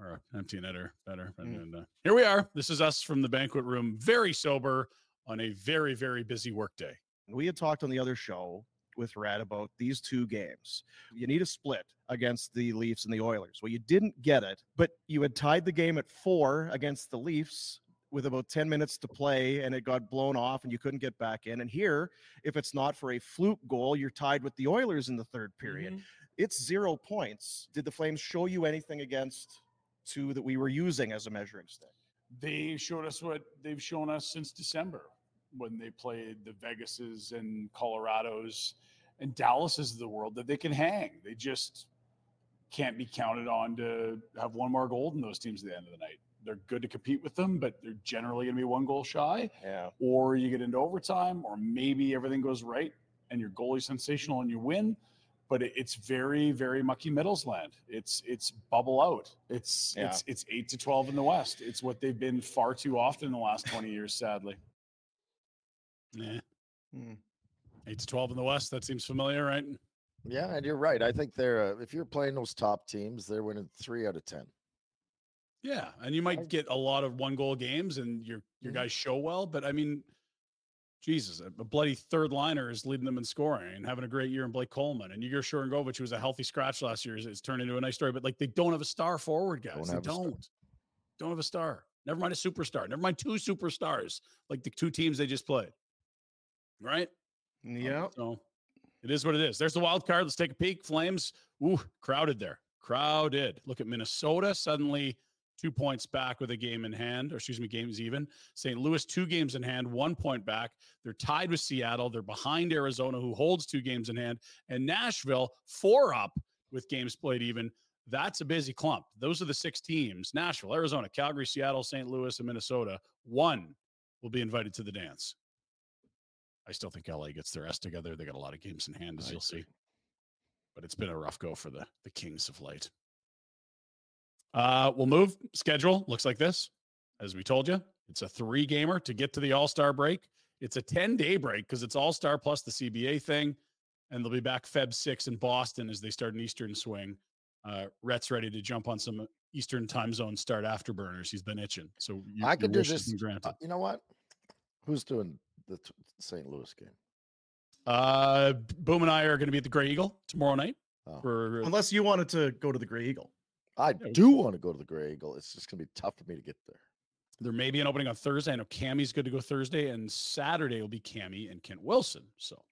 or empty netter better. And, Mm. and, uh, here we are. This is us from the banquet room, very sober on a very very busy workday. we had talked on the other show with Rad about these two games. You need a split against the Leafs and the Oilers. Well, you didn't get it, but you had tied the game at four against the Leafs with about 10 minutes to play and it got blown off and you couldn't get back in. And here, if it's not for a fluke goal, you're tied with the Oilers in the third period. It's zero points. Did the Flames show you anything against two that we were using as a measuring stick? they showed us what they've shown us since December when they played the Vegases and Colorados and Dallases of the world that they can hang. They just can't be counted on to have one more goal in those teams at the end of the night. They're good to compete with them, but they're generally going to be one goal shy. Yeah. Or you get into overtime, or maybe everything goes right and your goalie's sensational and you win. But it- it's very, very mucky middles land. It's it's bubble out. It's Yeah. it's it's eight to twelve in the West. It's what they've been far too often in the last twenty years, sadly. Yeah. Hmm. Eight to twelve in the West. That seems familiar, right? Yeah, and you're right. I think they're uh, if you're playing those top teams, they're winning three out of ten. Yeah, and you might get a lot of one goal games, and your your guys show well. But I mean, Jesus, a, bloody third liner is leading them in scoring and having a great year in Blake Coleman and Yegor Sharangovich, who was a healthy scratch last year, is, turned into a nice story. But like, they don't have a star forward, guys. Don't they have a star. don't. Don't have a star. Never mind a superstar. Never mind two superstars, like the two teams they just played. Right? Um, Yeah. so it is what it is. There's the wild card. Let's take a peek. Flames, ooh, crowded there. Crowded. Look at Minnesota suddenly two points back with a game in hand, or excuse me, games even. St. Louis, two games in hand, one point back. They're tied with Seattle. They're behind Arizona, who holds two games in hand, and Nashville, four up with games played even. That's a busy clump. Those are the six teams Nashville, Arizona, Calgary, Seattle, St. Louis, and Minnesota. One will be invited to the dance. I still think LA gets their S together. They got a lot of games in hand, as I you'll see. agree. But it's been a rough go for the the Kings of late. Uh, we'll move schedule. Looks like this, as we told you. It's a three gamer to get to the All Star break. It's a ten day break because it's All Star plus the CBA thing, and they'll be back Feb six in Boston as they start an Eastern swing. Uh, Rhett's ready to jump on some Eastern time zone start afterburners. He's been itching. So your, I could your do this. uh, you know what? Who's doing the t- St. Louis game? Uh, Boom and I are going to be at the Grey Eagle tomorrow night. Oh. For Unless you wanted to go to the Grey Eagle. I do want to go to the Grey Eagle. It's just gonna be tough for me to get there. there may be an opening on Thursday. I know Cammy's good to go Thursday, and Saturday will be Cammy and Kent Wilson. So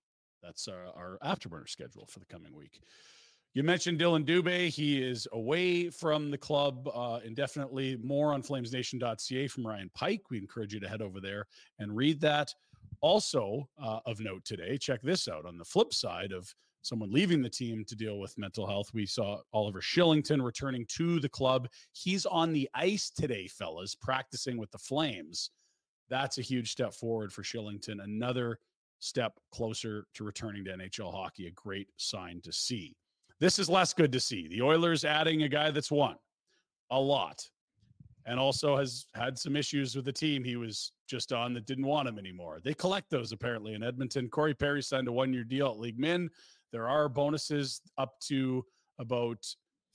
that's our, our afterburner schedule for the coming week. You mentioned Dillon Dube. He is away from the club uh, indefinitely. More on flamesnation.ca from Ryan Pike. We encourage you to head over there and read that. Also, uh, of note today, check this out. On the flip side of someone leaving the team to deal with mental health, we saw Oliver Kylington returning to the club. He's on the ice today, fellas, practicing with the Flames. That's a huge step forward for Kylington. Another step closer to returning to NHL hockey. A great sign to see. This is less good to see. The Oilers adding a guy that's won a lot and also has had some issues with the team he was just on that didn't want him anymore. They collect those apparently in Edmonton. Corey Perry signed a one year deal at League Min. There are bonuses up to about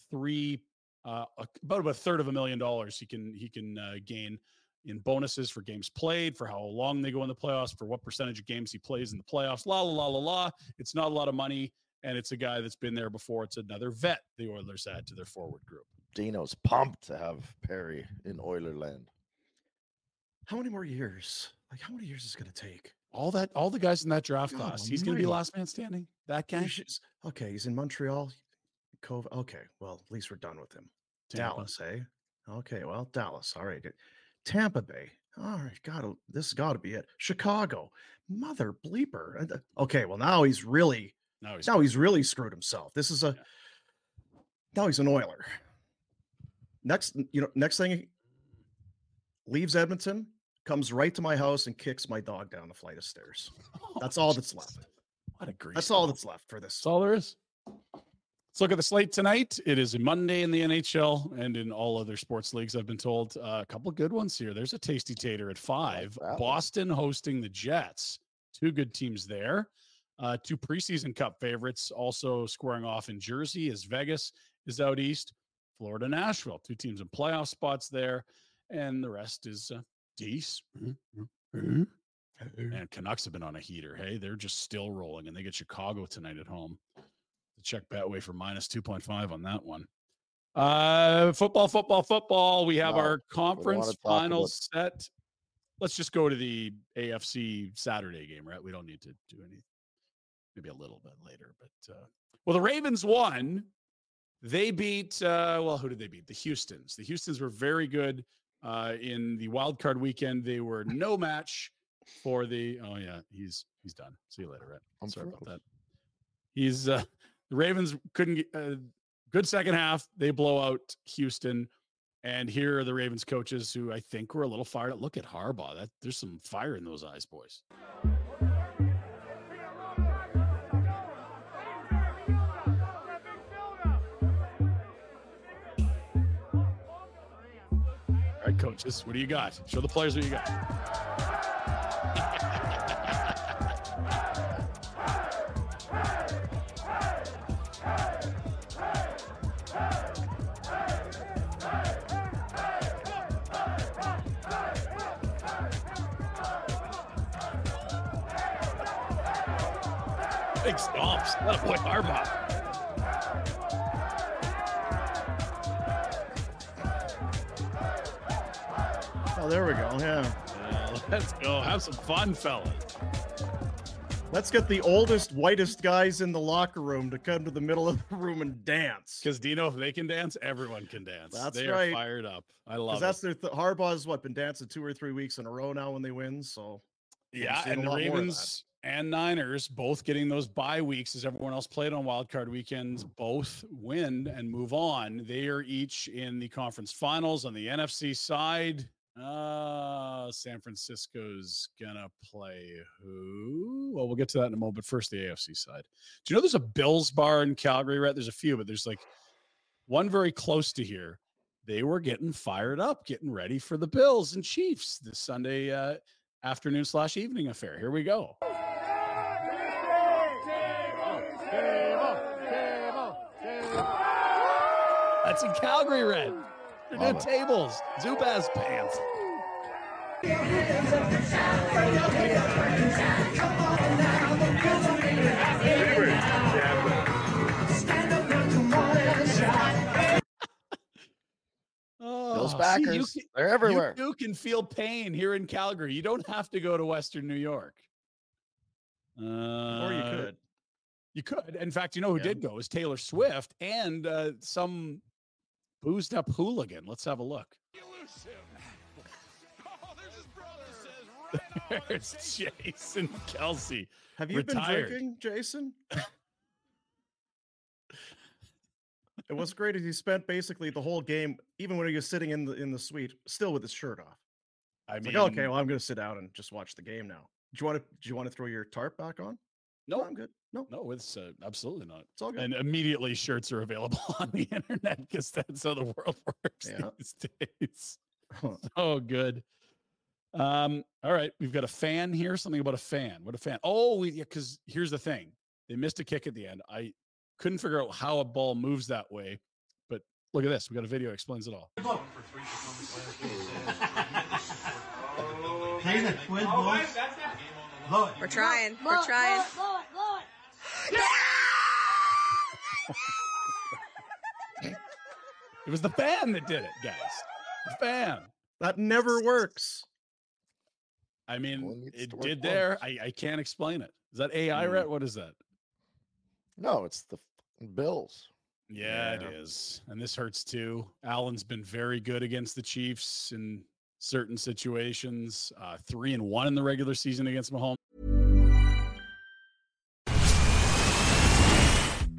three, uh, about a third of a million dollars he can he can uh, gain in bonuses for games played, for how long they go in the playoffs, for what percentage of games he plays in the playoffs. La la la la la. It's not a lot of money, and it's a guy that's been there before. It's another vet the Oilers add to their forward group. Dino's pumped to have Perry in Oilerland. How many more years? Like, how many years is it going to take? All that, all the guys in that draft God class. He's going to be last man standing. That guy. Should- Okay, he's in Montreal. Cove. Okay, well, at least we're done with him. Tampa. Dallas, eh? Okay, well, Dallas. All right. Tampa Bay. All right, got this has got to be it. Chicago. Mother bleeper. Uh, Okay, well now he's really Now he's now he's really screwed himself. This is a now he's an Oiler. Next, you know, next thing he leaves Edmonton, comes right to my house and kicks my dog down the flight of stairs. That's all that's left. What a great. That's all that's left for this. That's all there is. Let's look at the slate tonight. It is a Monday in the NHL and in all other sports leagues. I've been told uh, a couple good ones here. There's a tasty tater at five. Boston hosting the Jets. Two good teams there. Uh, two preseason cup favorites also squaring off in Jersey as Vegas is out east. Florida, Nashville, two teams in playoff spots there, and the rest is uh, Dees. And Canucks have been on a heater. Hey, they're just still rolling, and they get Chicago tonight at home. Check Betway for minus 2.5 on that one. Uh, football, football, football. We have our conference talk about- finals set. Let's just go to the AFC Saturday game, right? We don't need to do any, maybe a little bit later. But uh, well, the Ravens won. They beat uh, well, who did they beat? The Houston's. The Houston's were very good uh, in the wild card weekend. They were no match for the. Oh yeah, he's he's done. See you later, Rhett. I'm Sorry about that. He's uh, the Ravens couldn't get uh, good second half. They blow out Houston, and here are the Ravens coaches who I think were a little fired. up. Look at Harbaugh. That there's some fire in those eyes, boys. All right, coaches, what do you got? Show the players what you got. Big stomps. That boy Harbaugh. Oh, there we go. Yeah. Let's go. Have some fun, fellas. Let's get the oldest, whitest guys in the locker room to come to the middle of the room and dance. Because Dino, if they can dance, everyone can dance. That's they right. are fired up. I love Because it. that's their th- Harbaugh's what been dancing two or three weeks in a row now when they win. So Yeah, and the lot more of that. Ravens and Niners both getting those bye weeks as everyone else played on wild card weekends, both win and move on. They are each in the conference finals on the NFC side. Uh San Francisco's gonna play who? Well, we'll get to that in a moment. But first, the AFC side. Do you know there's a Bills bar in Calgary, right? There's a few, but there's like one very close to here. They were getting fired up, getting ready for the Bills and Chiefs this Sunday uh, afternoon slash evening affair. Here we go. That's in Calgary, Red. They're doing tables, Zubaz pants. Oh, see, backers, can- they're everywhere. You, too can feel pain here in Calgary. You don't have to go to Western New York. Uh, or you could. You could. In fact, you know who Yeah. did go is Taylor Swift and uh, some boozed up hooligan. Let's have a look. There's Jason Kelce. Have you retired. been drinking, Jason? it was great as he spent basically the whole game, even when he was sitting in the in the suite, still with his shirt off. I mean, like, okay, well, I'm going to sit down and just watch the game now. Do you want to? Do you want to throw your tarp back on? No, I'm good. No, no, it's uh, absolutely not. it's all good. And immediately shirts are available on the internet because that's how the world works Yeah. these days. Oh, good. Um, all right, we've got a fan here. Something about a fan. What a fan. Oh, we- yeah, because here's the thing: they missed a kick at the end. I couldn't figure out how a ball moves that way, but look at this. We got a video that explains it all. Play the twin boys. Blow it. We're trying. We're trying. It was the fan that did it, guys. The fan. that never works. I mean, it needs it to work did there. I, I can't explain it. Is that AI, Mm. Rhett? What is that? No, it's the f***ing Bills. Yeah, Yeah. it is. And this hurts too. Allen's been very good against the Chiefs in certain situations. Uh, three and one in the regular season against Mahomes.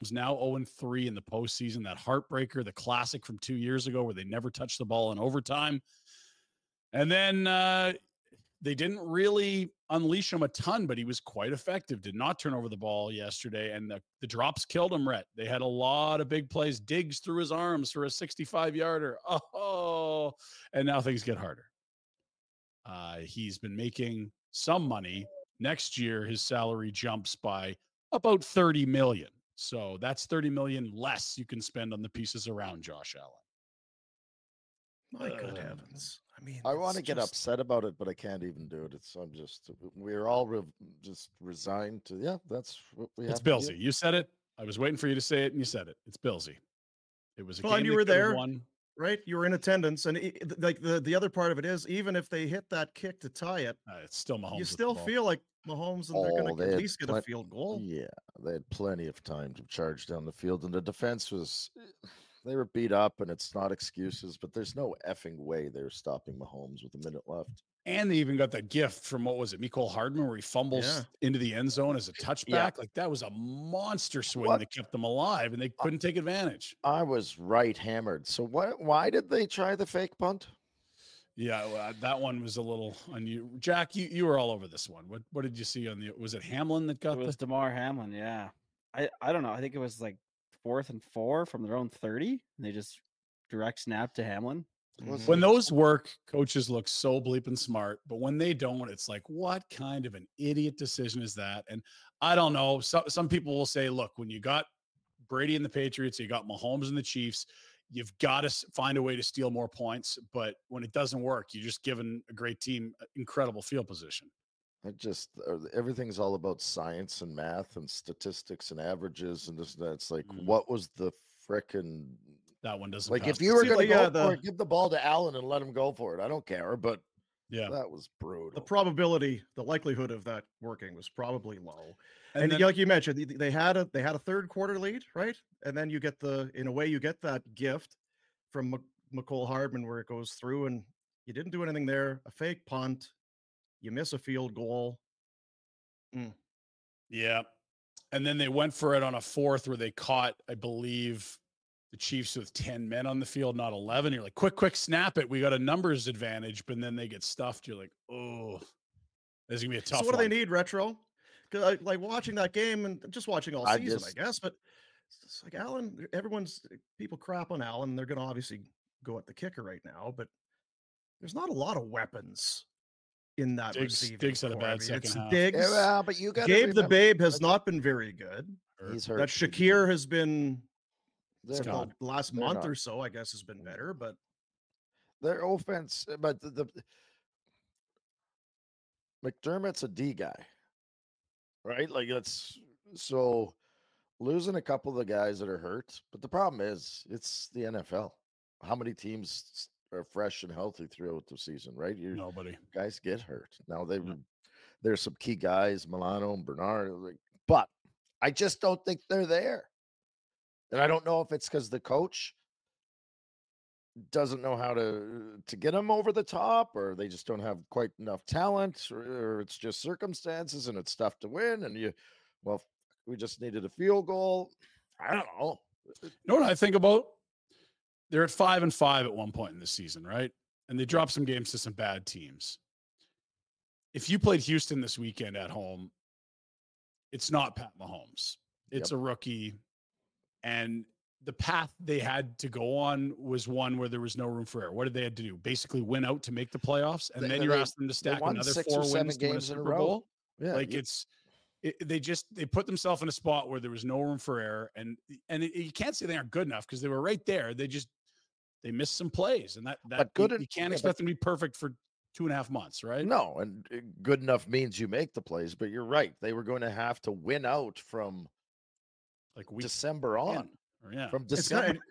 is now 0 3 in the postseason. That heartbreaker, the classic from two years ago where they never touched the ball in overtime. And then uh, they didn't really unleash him a ton, but he was quite effective. Did not turn over the ball yesterday, and the, the drops killed him, Rhett. They had a lot of big plays, digs through his arms for a 65 yarder. Oh, and now things get harder. Uh, he's been making some money. Next year, his salary jumps by about 30 million. So that's 30 million less you can spend on the pieces around Josh Allen. My good Uh, heavens! I mean, I want to it's get just- upset about it, but I can't even do it. It's I'm just we're all re- just resigned to yeah. That's what we It's have. to Billsy. You said it. I was waiting for you to say it, and you said it. It's Billsy. It was a Well, game and you were there, won. right? You were in attendance, and it, it- like the the other part of it is, even if they hit that kick to tie it, Uh, it's still Mahomes. you still feel like Mahomes, and they're Oh, going they to at had least get a field goal. Yeah, they had plenty of time to charge down the field, and the defense was eh, they were beat up, and it's not excuses, but there's no effing way they're stopping Mahomes with a minute left. And they even got that gift from what was it, Mecole Hardman, where he fumbles Yeah. into the end zone as a touchback. Yeah. Like that was a monster swing What? that kept them alive, and they couldn't take advantage. I was right hammered. So why why did they try the fake punt? Yeah, well, that one was a little unusual. Jack, you, you were all over this one. What what did you see on the? Was it Hamlin that got It was the? Damar Hamlin, yeah. I I don't know. I think it was like fourth and four from their own thirty, and they just direct snap to Hamlin. Was When those work, coaches look so bleeping smart, but when they don't, it's like, what kind of an idiot decision is that? And I don't know. Some some people will say, look, when you got Brady and the Patriots, you got Mahomes and the Chiefs, you've got to find a way to steal more points. But when it doesn't work, you're just giving a great team incredible field position. It just uh, everything's all about science and math and statistics and averages and this and that. It's like, Mm. what was the frickin' That one doesn't like pass if you were See, gonna like, go yeah, for the- it, give the ball to Allen and let him go for it. I don't care, but Yeah. that was brutal. The probability, the likelihood of that working was probably low. And And, then- like you mentioned, they had a they had a third quarter lead, right? And then you get the in a way you get that gift from Mc- Mecole Hardman where it goes through, and you didn't do anything there. A fake punt, you miss a field goal. Mm. Yeah. And then they went for it on a fourth where they caught, I believe, the Chiefs with 10 men on the field, not 11. You're like, quick, quick, snap it. We got a numbers advantage. But then they get stuffed. You're like, oh, this is going to be a tough So what do they need, retro? 'Cause I, like watching that game and just watching all I season, just- I guess. But it's like Allen, everyone's people crap on Allen. They're going to obviously go at the kicker right now, but there's not a lot of weapons in that Diggs- receiving. Diggs had a core. bad I mean, second it's half. Diggs. Yeah, well, but you gotta Gabe the Babe has not been very good. He's That. Shakir has been They're well, not- the last they're month not. or so, I guess, has been better. But Their offense, uh, but the, the McDermott's a D guy, right? Like that's so losing a couple of the guys that are hurt. But the problem is, it's the NFL. How many teams are fresh and healthy throughout the season, right? You Nobody. guys get hurt. Now they there's some key guys, Milano and Bernard, like, but I just don't think they're there. And I don't know if it's because the coach doesn't know how to to get them over the top, or they just don't have quite enough talent, or, or it's just circumstances and it's tough to win. And you, well, we just needed a field goal. I don't know. You know what I think about? They're at five and five at one point in the season, right? And they dropped some games to some bad teams. If you played Houston this weekend at home, it's not Pat Mahomes. It's Yep. a rookie. And the path they had to go on was one where there was no room for error. What did they have to do? Basically win out to make the playoffs. And They- then they- you they- ask them to stack another four wins to win a a Super row. Bowl. Yeah, like you- it's it, they just they put themselves in a spot where there was no room for error and and it, you can't say they aren't good enough because they were right there they just they missed some plays and that that But good you, you can't yeah, expect but- them to be perfect for two and a half months right No, and uh, good enough means you make the plays, but you're right. They were going to have to win out from like week December on. or yeah From it's December. kind of,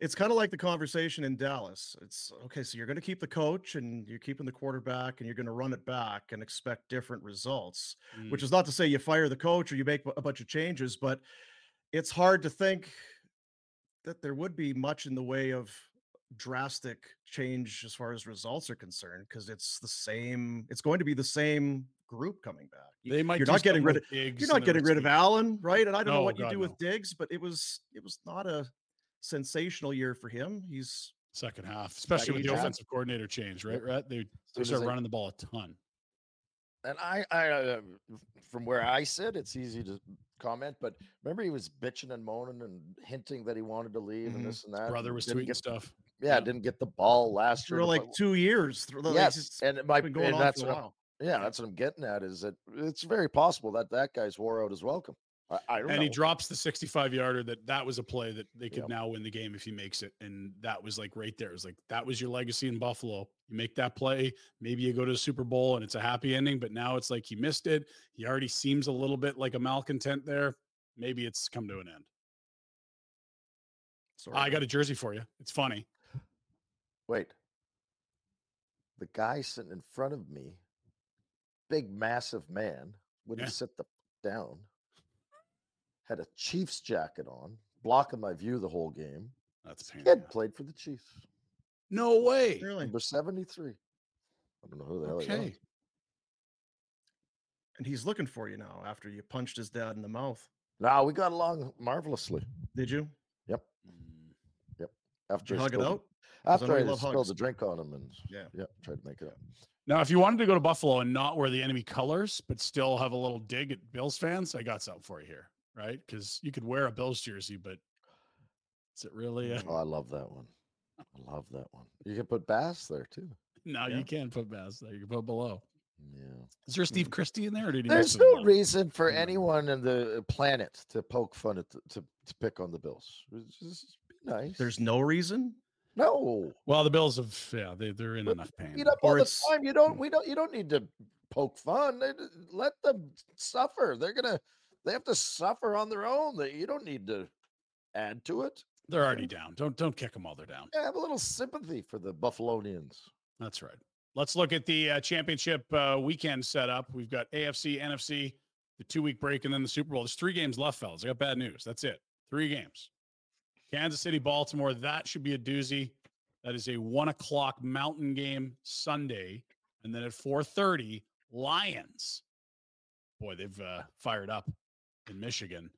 it's kind of like the conversation in Dallas. It's okay, so you're going to keep the coach and you're keeping the quarterback and you're going to run it back and expect different results. Which Mm. is not to say you fire the coach or you make a bunch of changes, but it's hard to think that there would be much in the way of drastic change as far as results are concerned because it's the same. It's going to be the same group coming back. They might you're not getting rid of Diggs you're not getting rid of receivers. Allen, right? And I don't know No, what you do no. with Diggs, but it was it was not a sensational year for him. He's second half especially with the Yeah. offensive coordinator change right right they, Soon they as start they- running the ball a ton and I, I, uh, from where I sit, it's easy to comment. But remember, he was bitching and moaning and hinting that he wanted to leave Mhm. and this and that. brother was tweeting get, stuff Yeah, Yeah. didn't get the ball last year. for like two years. like, yes, and it might been going and that's what I'm- Yeah, that's what I'm getting at. Is that it's very possible that that guy's wore out his welcome. I, I and know. he drops the 65 yarder that that was a play that they could Yep. now win the game if he makes it and that was like right there it was like that was your legacy in buffalo you make that play maybe you go to the super bowl and it's a happy ending but now it's like he missed it he already seems a little bit like a malcontent there maybe it's come to an end Sort i got a jersey for you it's funny Wait. The guy sitting in front of me, big, massive man, wouldn't Yeah. sit the down. Had a Chiefs jacket on, blocking my view the whole game. that's a pain in Kid played for the Chiefs. no way really. Number 73. I don't know who the hell he was. okay And he's looking for you now after you punched his dad in the mouth. No, we got along marvelously. Did you? Yep. Mm, Yep. After Did you hug it out? 'Cause I After I spilled hugs. the drink on him and Yeah. yeah, tried to make it up. now if you wanted to go to buffalo and not wear the enemy colors but still have a little dig at bills fans i got something for you here right because you could wear a bills jersey but is it really a, Oh, I love that one. I love that one. You can put bass there too. no Yeah. you can't put bass there you can put below Yeah. Is there Steve hmm. Christie in there? Or did he There's no up? reason for anyone in the uh, planet to poke fun at the, to to pick on the Bills. It's Just be nice. There's no reason. No Well, the Bills have yeah, they they're in But enough pain. beat up all the time. You don't. We don't. You don't need to poke fun. Let them suffer. They're gonna. They have to suffer on their own. They, you don't need to add to it. They're already down. Don't don't kick them while they're down. Yeah, have a little sympathy for the Buffalonians. That's right. Let's look at the uh, championship uh, weekend setup. We've got AFC, NFC, the two week break, and then the Super Bowl. There's three games left, fellas. I got bad news. That's it. Three games. Kansas City, Baltimore. That should be a doozy. That is a one o'clock Mountain game Sunday, and then at four thirty, Lions. Boy, they've uh, fired up. in Michigan.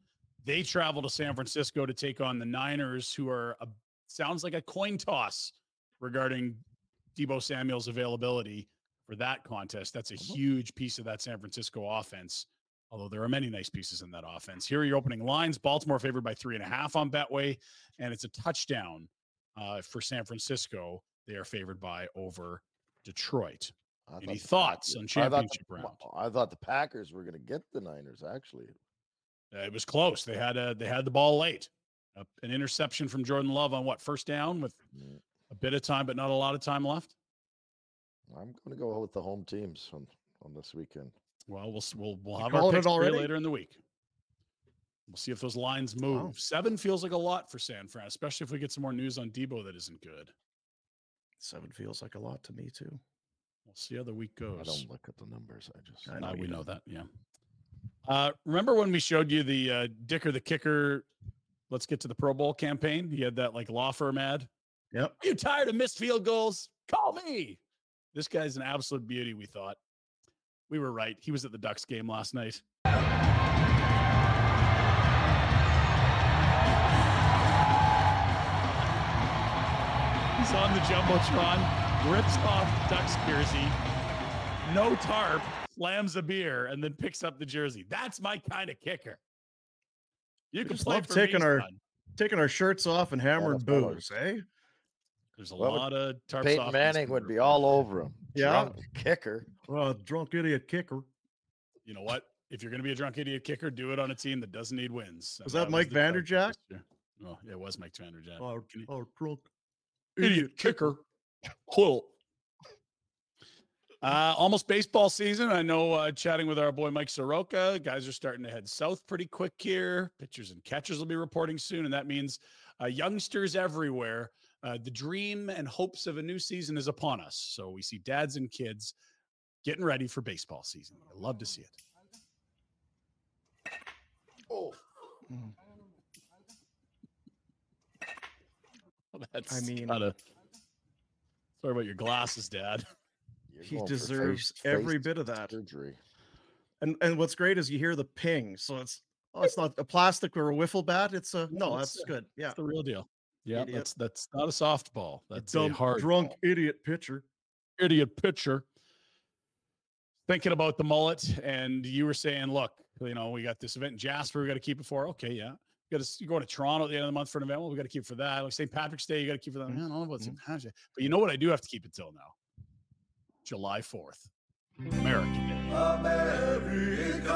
They travel to San Francisco to take on the Niners, who are a, sounds like a coin toss regarding Deebo Samuel's availability for that contest. That's a huge piece of that San Francisco offense. Although there are many nice pieces in that offense. Here are your opening lines. Baltimore favored by three and a half on Betway, and it's a touchdown uh, for San Francisco. They are favored by over Detroit. I Any thoughts on I championship the- round? I thought the Packers were going to get the Niners. Actually, Uh, it was close. They had a they had the ball late. Uh, an interception from Jordan Love on what first down with a bit of time, but not a lot of time left. I'm going to go with the home teams on on this weekend. Well, we'll we'll we'll have our calling it picks for you already? later in the week. We'll see if those lines move. Wow. Seven feels like a lot for San Fran, especially if we get some more news on Deebo that isn't good. Seven feels like a lot to me too. We'll see how the week goes. I don't look at the numbers. I just I know Uh, we know that. Yeah. Uh, remember when we showed you the uh, Dicker the Kicker? Let's get to the Pro Bowl campaign. He had that like law firm ad. Yep. Are you tired of missed field goals? Call me. This guy's an absolute beauty. We thought we were right. He was at the Ducks game last night. He's on the jumbotron, rips off Ducks jersey, no tarp, slams a beer, and then picks up the jersey. That's my kind of kicker. You can just play love for taking me, our son. taking our shirts off and hammering fellas. booze, eh? There's a Well, lot of tarps Peyton off. Manning would be all over him. Yeah. Drunk kicker. Well, drunk idiot kicker. You know what? If you're going to be a drunk idiot kicker, do it on a team that doesn't need wins. Was And that Mike Chargers Vanderjagt? Oh, yeah, it was Mike Vanderjagt. You- oh, drunk. idiot kicker. Cool. Uh, almost baseball season. I know uh, chatting with our boy Mike Soroka, guys are starting to head south pretty quick here. Pitchers and catchers will be reporting soon, and that means uh, youngsters everywhere. Uh, the dream and hopes of a new season is upon us. So we see dads and kids getting ready for baseball season. I love to see it. Oh, mm. That's I mean- gotta. Sorry about your glasses, Dad. He deserves face- every face bit of that. surgery. And and what's great is you hear the ping. So it's oh, it's not a plastic or a wiffle bat. It's a no. Oh, it's That's a- good. Yeah. That's the real deal. Yeah, Idiot. that's that's not a softball. A That's a dumb, hard drunk ball. idiot pitcher. idiot pitcher. Thinking about the mullet, and you were saying, look, you know, we got this event in Jasper, we got to keep it for. Okay, yeah. You got to you're going to Toronto at the end of the month for an event. Well, we got to keep it for that. Like St. Patrick's Day, you got to keep it. For that. Mm-hmm. Man, I don't know about mm-hmm. St. Patrick's but you know what? I do have to keep it till now. July fourth, American Day. America,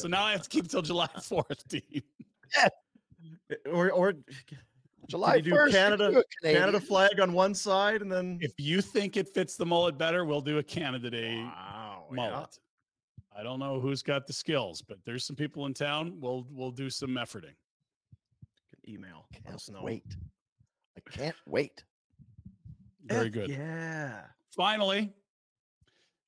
So now I have to keep it till July fourth, Dean. Or or July can you do 1st, you Canada do Canada flag on one side and then If you think it fits the mullet better, we'll do a Canada Day wow, yeah. I don't know who's got the skills, but there's some people in town. We'll we'll do some efforting. email. Let us know. wait. I can't wait. Very good. Yeah. Finally,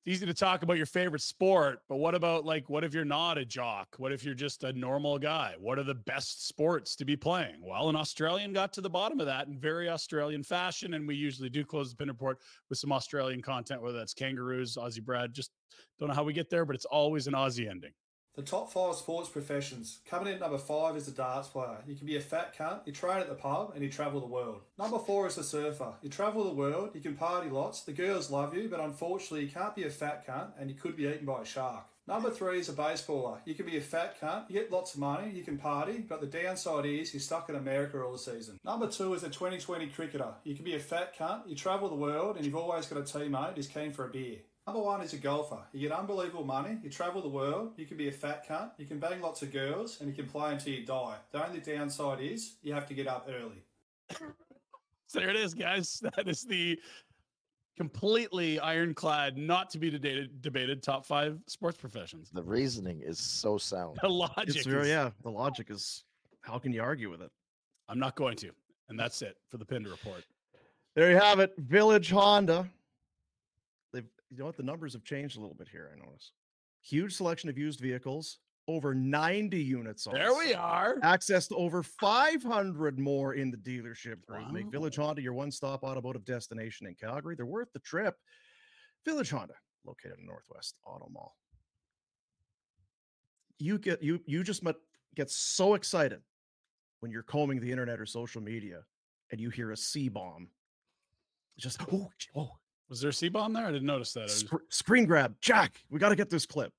it's easy to talk about your favorite sport, but what about like what if you're not a jock? What if you're just a normal guy? What are the best sports to be playing? Well, an Australian got to the bottom of that in very Australian fashion, and we usually do close the pin report with some Australian content, whether that's kangaroos, Aussie Brad. Just don't know how we get there, but it's always an Aussie ending. The top five sports professions. Coming in at number five is the darts player. You can be a fat cunt, you train at the pub, and you travel the world. Number four is the surfer. You travel the world, you can party lots, the girls love you, but unfortunately you can't be a fat cunt and you could be eaten by a shark. Number three is a baseballer. You can be a fat cunt, you get lots of money, you can party, but the downside is you're stuck in America all the season. Number two is a 2020 cricketer. You can be a fat cunt, you travel the world, and you've always got a teammate who's keen for a beer. Number one is a golfer. You get unbelievable money, you travel the world, you can be a fat cunt, you can bang lots of girls, and you can play until you die. The only downside is you have to get up early. So there it is, guys. That is the completely ironclad, not to be debated, debated top five sports professions. The reasoning is so sound. The logic. It's very is- yeah. The logic is how can you argue with it? I'm not going to. And that's it for the pin report. There you have it. Village Honda. You know what? The numbers have changed a little bit here, I notice. Huge selection of used vehicles, over 90 units on There we are. Access to over 500 more in the dealership group. Make Village Honda your one-stop automotive destination in Calgary. They're worth the trip. Village Honda, located in Northwest Auto Mall. You get you you just met, get so excited when you're combing the internet or social media and you hear a C bomb. Just oh, oh Was there a C bomb there? I didn't notice that. Sc- screen grab. Jack, we got to get this clip.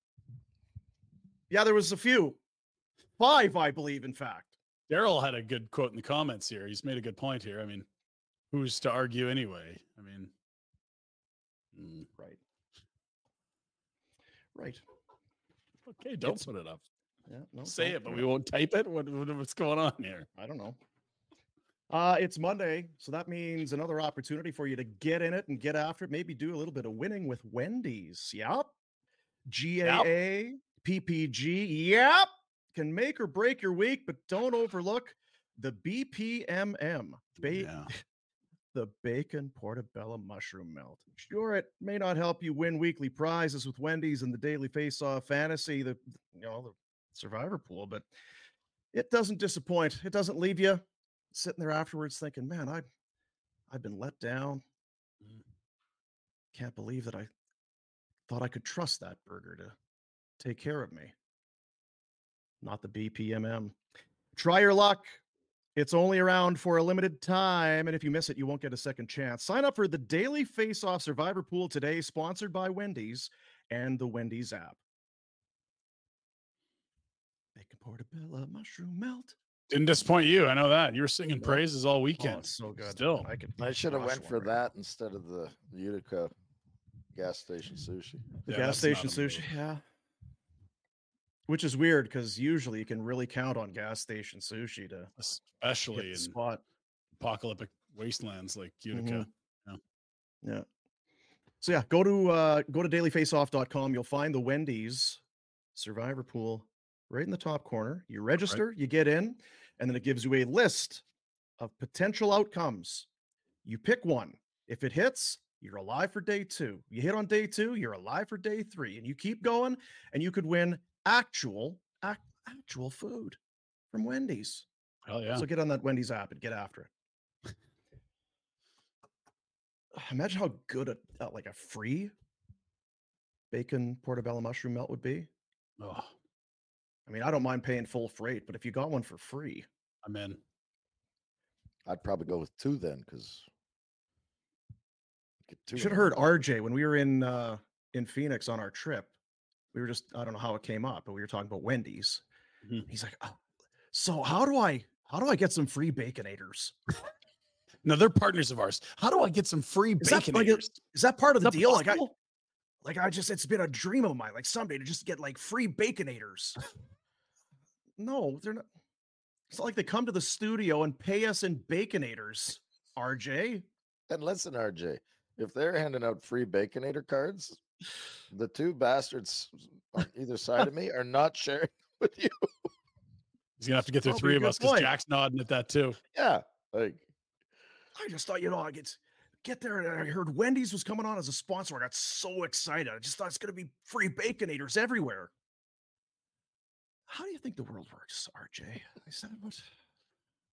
Yeah, there was a few. Five, I believe, in fact. Daryl had a good quote in the comments here. He's made a good point here. I mean, who's to argue anyway? I mean, mm, Right. Right. okay, don't It's- put it up. Yeah, no, Say it, but we won't type it. What, what- what's going on here? I don't know. Uh, it's Monday, so that means another opportunity for you to get in it and get after it. Maybe do a little bit of winning with Wendy's. Yep. GAA, PPG. Yep. Can make or break your week, but don't overlook the BPMM. Ba- the bacon portobello mushroom melt. Sure, it may not help you win weekly prizes with Wendy's and the daily face-off fantasy, the you know the survivor pool, but it doesn't disappoint. It doesn't leave you sitting there afterwards thinking, "Man, I I've been let down. Mm. Can't believe that I thought I could trust that burger to take care of me." Not the BPMM. Try your luck. It's only around for a limited time, and if you miss it, you won't get a second chance. Sign up for the Daily Face Off Survivor Pool today, sponsored by Wendy's and the Wendy's app. Bacon portobello mushroom melt. Didn't disappoint you. I know that. You were singing No. praises all Oh, weekend. it's so good. Still. I could. I should have went for right that instead of the Utica gas station sushi. The Yeah, gas station sushi, yeah. Which is weird because usually you can really count on gas station sushi to Especially in spot. apocalyptic wastelands like Mm-hmm. Utica. Yeah. So yeah, go to uh go to dailyfaceoff.com. You'll find the Wendy's survivor pool right in the top corner. You register, you get in, and then it gives you a list of potential outcomes. You pick one. If it hits, you're alive for day two. You hit on day two, you're alive for day three, and you keep going, and you could win actual ac- actual food from Wendy's. Hell yeah. So get on that Wendy's app and get after it. Imagine how good a uh, like a free bacon portobello mushroom melt would be. Oh, I mean, I don't mind paying full freight, but if you got one for free, I'm in. I'd probably go with two then, because get two. should have heard RJ when we were in uh in Phoenix on our trip. We were just I don't know how it came up, but we were talking about Wendy's. Mhm. He's like, oh, so how do I how do I get some free baconators? No, they're partners of ours. How do I get some free Is that bacon? like is that part of the Is that deal? Like I, possible? like I just it's been a dream of mine, like someday to just get like free baconators. no, they're not. It's not like they come to the studio and pay us in baconators, RJ. And listen, RJ, if they're handing out free Baconator cards, the two bastards on either side of me are not sharing with you. He's gonna have to get through Probably a three of us because. Jack's nodding at that too. Yeah, like I just thought, you know, I get get there and I heard Wendy's was coming on as a sponsor. I got so excited. I just thought it's gonna be free baconators everywhere. How do you think the world works, RJ? I said, what?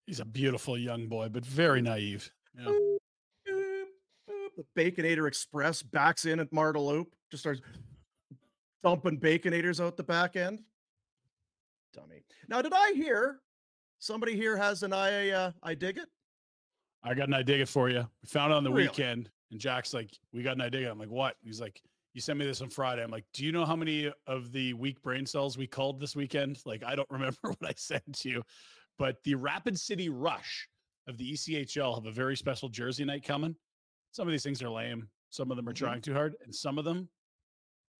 He's a beautiful young boy, but very naive. Yeah. The Baconator Express backs in at Marda Loop, just starts dumping Baconators out the back end. Dummy. Now, did I hear somebody here has an I uh, I dig it? I got an idea for you. We found it on the Really? weekend, and Jack's like, "We got an idea." I'm like, "What?" He's like, "You sent me this on Friday." I'm like, "Do you know how many of the weak brain cells we called this weekend?" Like, I don't remember what I sent you, but the Rapid City Rush of the ECHL have a very special jersey night coming. Some of these things are lame. Some of them are Mhm. trying too hard, and some of them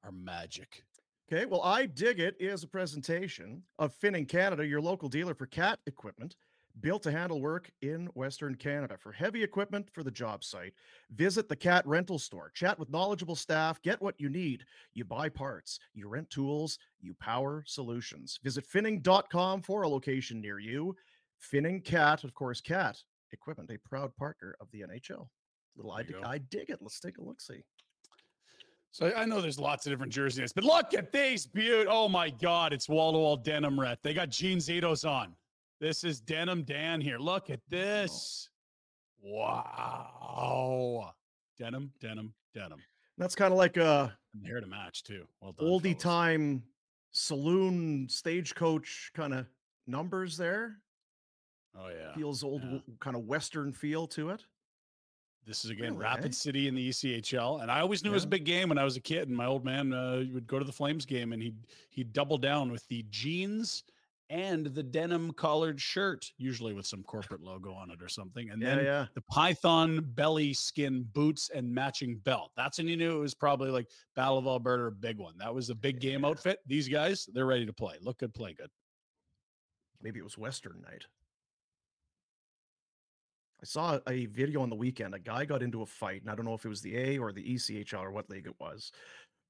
are magic. Okay, well, I dig it is a presentation of Finning Canada, your local dealer for cat equipment, built to handle work in Western Canada. For heavy equipment for the job site, visit the cat rental store, chat with knowledgeable staff, get what you need. You buy parts, you rent tools, you power solutions. Visit finning.com for a location near you. Finning Cat, of course, cat equipment, a proud partner of the NHL. Little I dig. I dig it. Let's take a look see. So I know there's lots of different jerseys, but look at these beaut. Oh my God, it's wall to wall denim red. They got Gene Zitos oh on. This is denim Dan here. Look at this. Wow. Denim, denim, denim. That's kind of like a And hair to match too. Well done. oldie fellas. time saloon stagecoach kind of numbers there. Oh yeah. Feels old, yeah. kind of western feel to it. This is again Really, Rapid eh? City in the ECHL, and I always knew it was a big game when I was a kid. And my old man uh, would go to the Flames game, and he'd he'd double down with the jeans and the denim collared shirt, usually with some corporate logo on it or something, and Yeah, then yeah. the python belly skin boots and matching belt. That's when you knew it was probably like Battle of Alberta, a big one. That was a big game outfit. These guys, they're ready to play. Look good, play good. Maybe it was Western night. I saw a video on the weekend. A guy got into a fight, and I don't know if it was the A or the ECHL or what league it was,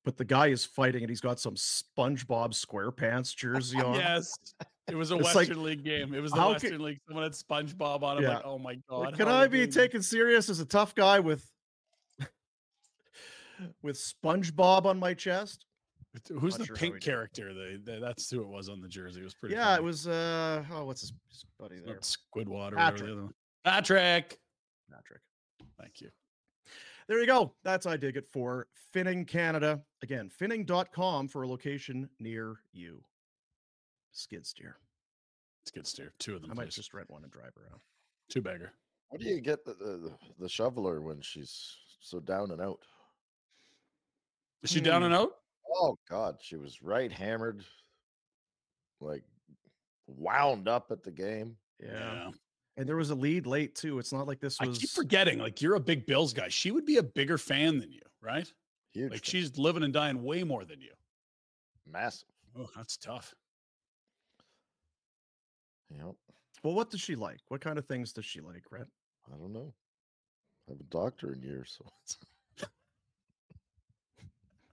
but the guy is fighting, and he's got some SpongeBob SquarePants jersey on. Yes. It was a It's like, Western League game. It was the Western ca- League. Someone had SpongeBob on. I'm Yeah. like, oh my god. Like, can I be taken serious as a tough guy with with SpongeBob on my chest? Who's the sure pink character? They, they- that's who it was on the jersey. It was pretty. Yeah, funny. it was. uh Oh, what's his, buddy there? Squidward Patrick. the other one. Patrick. Patrick. Thank you. There you go. That's I dig it for Finning Canada. Again, finning.com for a location near you. Skid steer. It's good steer. Two of them. I might please. just rent one and drive around. Two bagger. What do you get the, the the shoveler when she's so down and out? Is she down and hmm. out? Oh God, she was right hammered, like wound up at the game. Yeah. And there was a lead late too. It's not like this I keep forgetting. Like you're a big Bills guy. She would be a bigger fan than you, right? Huge, Like fan. she's living and dying way more than you. massive. Oh, that's tough. Yep. Well, what does she like? What kind of things does she like, Rhett? I don't know. I haven't talked to her in years, so it's-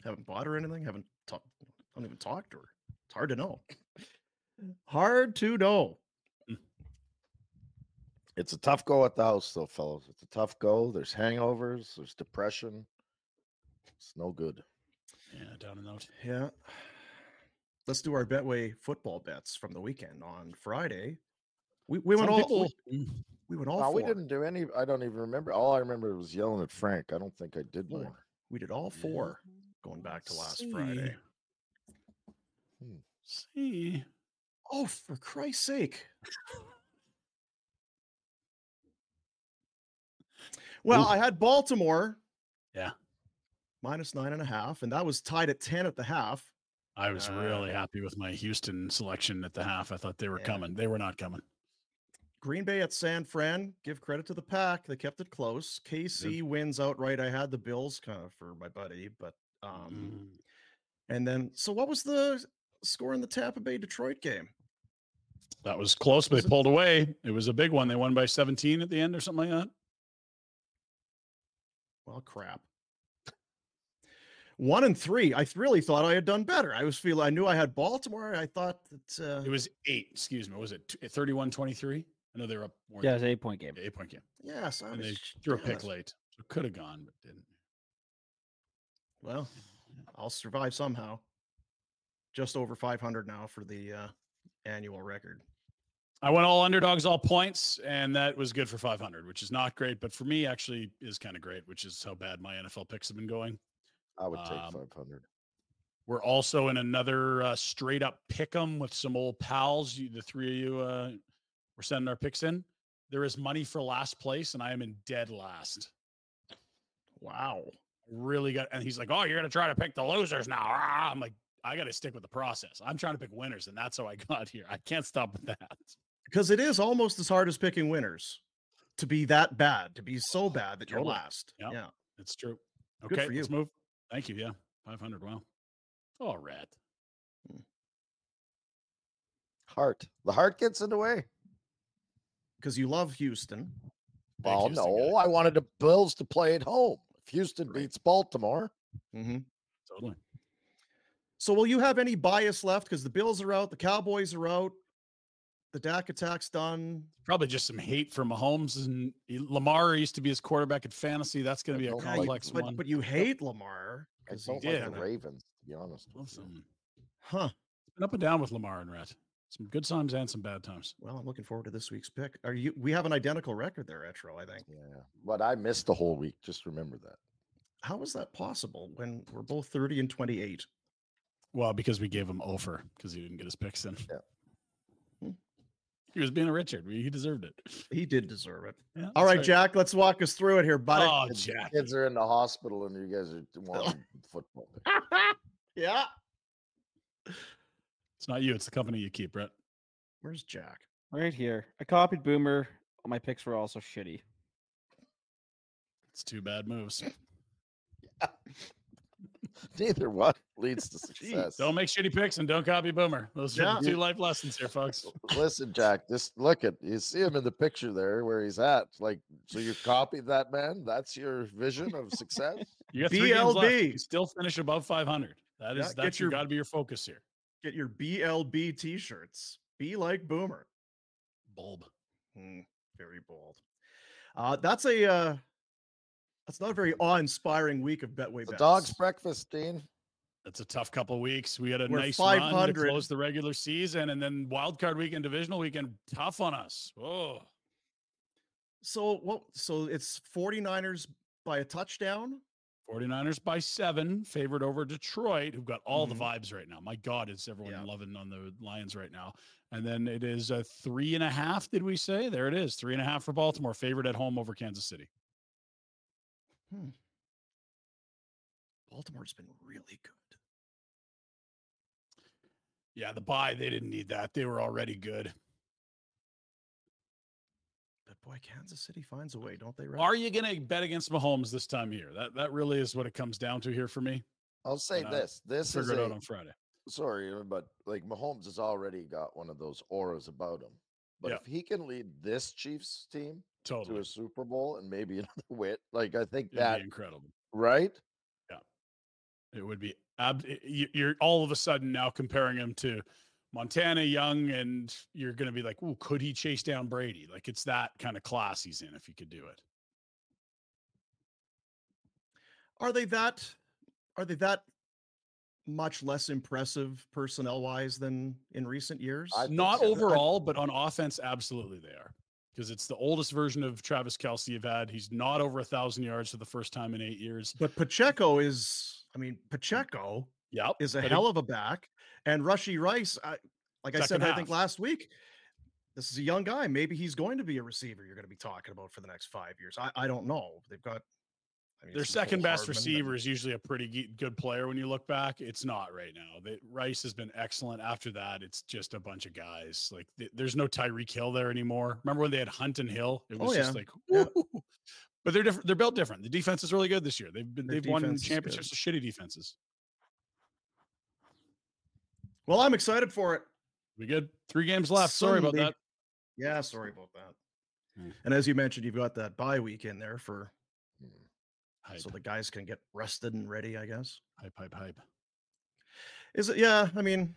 Haven't bought her anything? Haven't talked I don't even talk to her. It's hard to know. Hard to know. It's a tough go at the house, though, fellows. It's a tough go. There's hangovers. There's depression. It's no good. Yeah, down and out. Yeah. Let's do our Betway football bets from the weekend on Friday. We, we went Some all people- we, mm. we went all No, four. we didn't do any. I don't even remember. All I remember was yelling at Frank. I don't think I did more. We did all four going back to last See. Friday. Hmm. See. Oh, for Christ's sake. Well, I had Baltimore Yeah. minus nine and a half, and that was tied at 10 at the half. I was really Uh, happy with my Houston selection at the half. I thought they were Yeah. coming. They were not coming. Green Bay at San Fran. Give credit to the pack. They kept it close. KC wins outright. I had the Bills kind of for my buddy, but um Mm. and then so what was the score in the Tampa Bay Detroit game? That was close, but Was they it- pulled away. It was a big one. They won by 17 at the end or something like that. Well, crap. One and three. I really thought I had done better. I was feeling I knew I had Baltimore. I thought that uh It was eight, excuse me. Was it 31 23? I know they were up more. Yeah, than it's an eight point game. eight point game. yes, I And was they threw a pick late. So could have gone, but didn't. Well, I'll survive somehow. Just over 500 now for the uh annual record. I went all underdogs, all points, and that was good for 500, which is not great, but for me, actually, is kind of great, which is how bad my NFL picks have been going. I would take Um, 500. We're also in another uh, straight up pick 'em with some old pals. You, the three of you, uh, we're sending our picks in. There is money for last place, and I am in dead last. Wow. Really got, and he's like, "Oh, you're gonna try to pick the losers now?" I'm like, "I got to stick with the process. I'm trying to pick winners, and that's how I got here. I can't stop with that." Because it is almost as hard as picking winners to be that bad, to be so bad that you're last. Yep. Yeah. It's true. Good Okay, for let's you. move. Thank you. Yeah, 500. Wow. All right. Heart. The heart gets in the way. Because you love Houston. Well, Houston no, I wanted the Bills to play at home. If Houston beats Baltimore, Mm-hmm. Totally. So will you have any bias left? Because the Bills are out, the Cowboys are out, the Dak attack's done. Probably just some hate for Mahomes and Lamar used to be his quarterback in fantasy. That's going to be a don't complex but, one. but you hate Lamar I 'cause he don't like the Ravens, to be honest. with you. Listen, Huh. it's been up and down with Lamar and Rhett. Some good times and some bad times. Well, I'm looking forward to this week's pick. Are you? We have an identical record there, Etro. I think. Yeah, but I missed the whole week. Just remember that. How is that possible when we're both 30 and 28? Well, because we gave him over because he didn't get his picks in. Yeah. He was being a Richard. He deserved it. He did deserve it. Yeah, All that's right, Jack, let's walk us through it here, buddy. Oh, Kids- Jack. Kids are in the hospital, and you guys are wanting football. yeah. It's not you. It's the company you keep, Brett. Where's Jack? Right here. I copied Boomer. My picks were also shitty. It's two bad moves. Neither one leads to success. Don't make shitty picks and don't copy Boomer. Those are Yeah. the two life lessons here, folks. Listen, Jack, just look at you see him in the picture there where he's at. Like, so you copied that man? That's your vision of success? You got three games left. You BLB. still finish above 500. That is, Yeah, that's your- got to be your focus here. Get your BLB t-shirts. Be like Boomer. Bulb. Hmm, very bold. Uh, that's a uh, that's not a very awe-inspiring week of Betway The bets. dog's breakfast, Dean. That's a tough couple of weeks. We had a We're nice run to close the regular season, and then wild card weekend, divisional weekend, tough on us. Oh, So what? So it's 49ers by a touchdown. 49ers by seven, favored over Detroit, who've got all Mhm. the vibes right now. My God, is everyone Yeah. loving on the Lions right now? And then it is a three and a half. Did we say? There it is, three and a half for Baltimore, favored at home over Kansas City. Hmm. Baltimore's been really good. Yeah, the buy they didn't need that. They were already good. But boy, Kansas City finds a way, don't they? Red? Are you going to bet against Mahomes this time of year? That that really is what it comes down to here for me. I'll say Uh, this: this is Figure out on Friday. sorry, uh, but like Mahomes has already got one of those auras about him. But Yeah. if he can lead this Chiefs team to a Super Bowl and maybe another win, like I think it'd that be incredible. right. Yeah, it would be ab- you're all of a sudden now comparing him to Montana Young, and you're going to be like, "Ooh, could he chase down Brady?" Like it's that kind of class he's in if he could do it. Are they that? Are they that much less impressive personnel wise than in recent years? Not so. I- overall, but on offense, absolutely they are. Because it's the oldest version of Travis Kelce you've had. He's not over a thousand yards for the first time in eight years. But Pacheco is, I mean, Pacheco Yep. is a hell of a back. And Rashee Rice, I, like I said, Second I think last week, this is a young guy. Maybe he's going to be a receiver you're going to be talking about for the next five years. I, I don't know. They've got I mean, Their second best Hardman receiver is usually a pretty good player when you look back. It's not right now. They, Rice has been excellent. After that, it's just a bunch of guys. Like th- there's no Tyreek Hill there anymore. Remember when they had Hunt and Hill? It Oh, was just like, Yeah. But they're different. They're built different. The defense is really good this year. They've been Their they've won defense is good. championships with shitty defenses. Well, I'm excited for it. We good? Three games left. Sorry about that. Yeah, sorry about that. Hmm. And as you mentioned, you've got that bye week in there for Hype, so the guys can get rested and ready, I guess. hype, hype, hype. Is it? Yeah, I mean,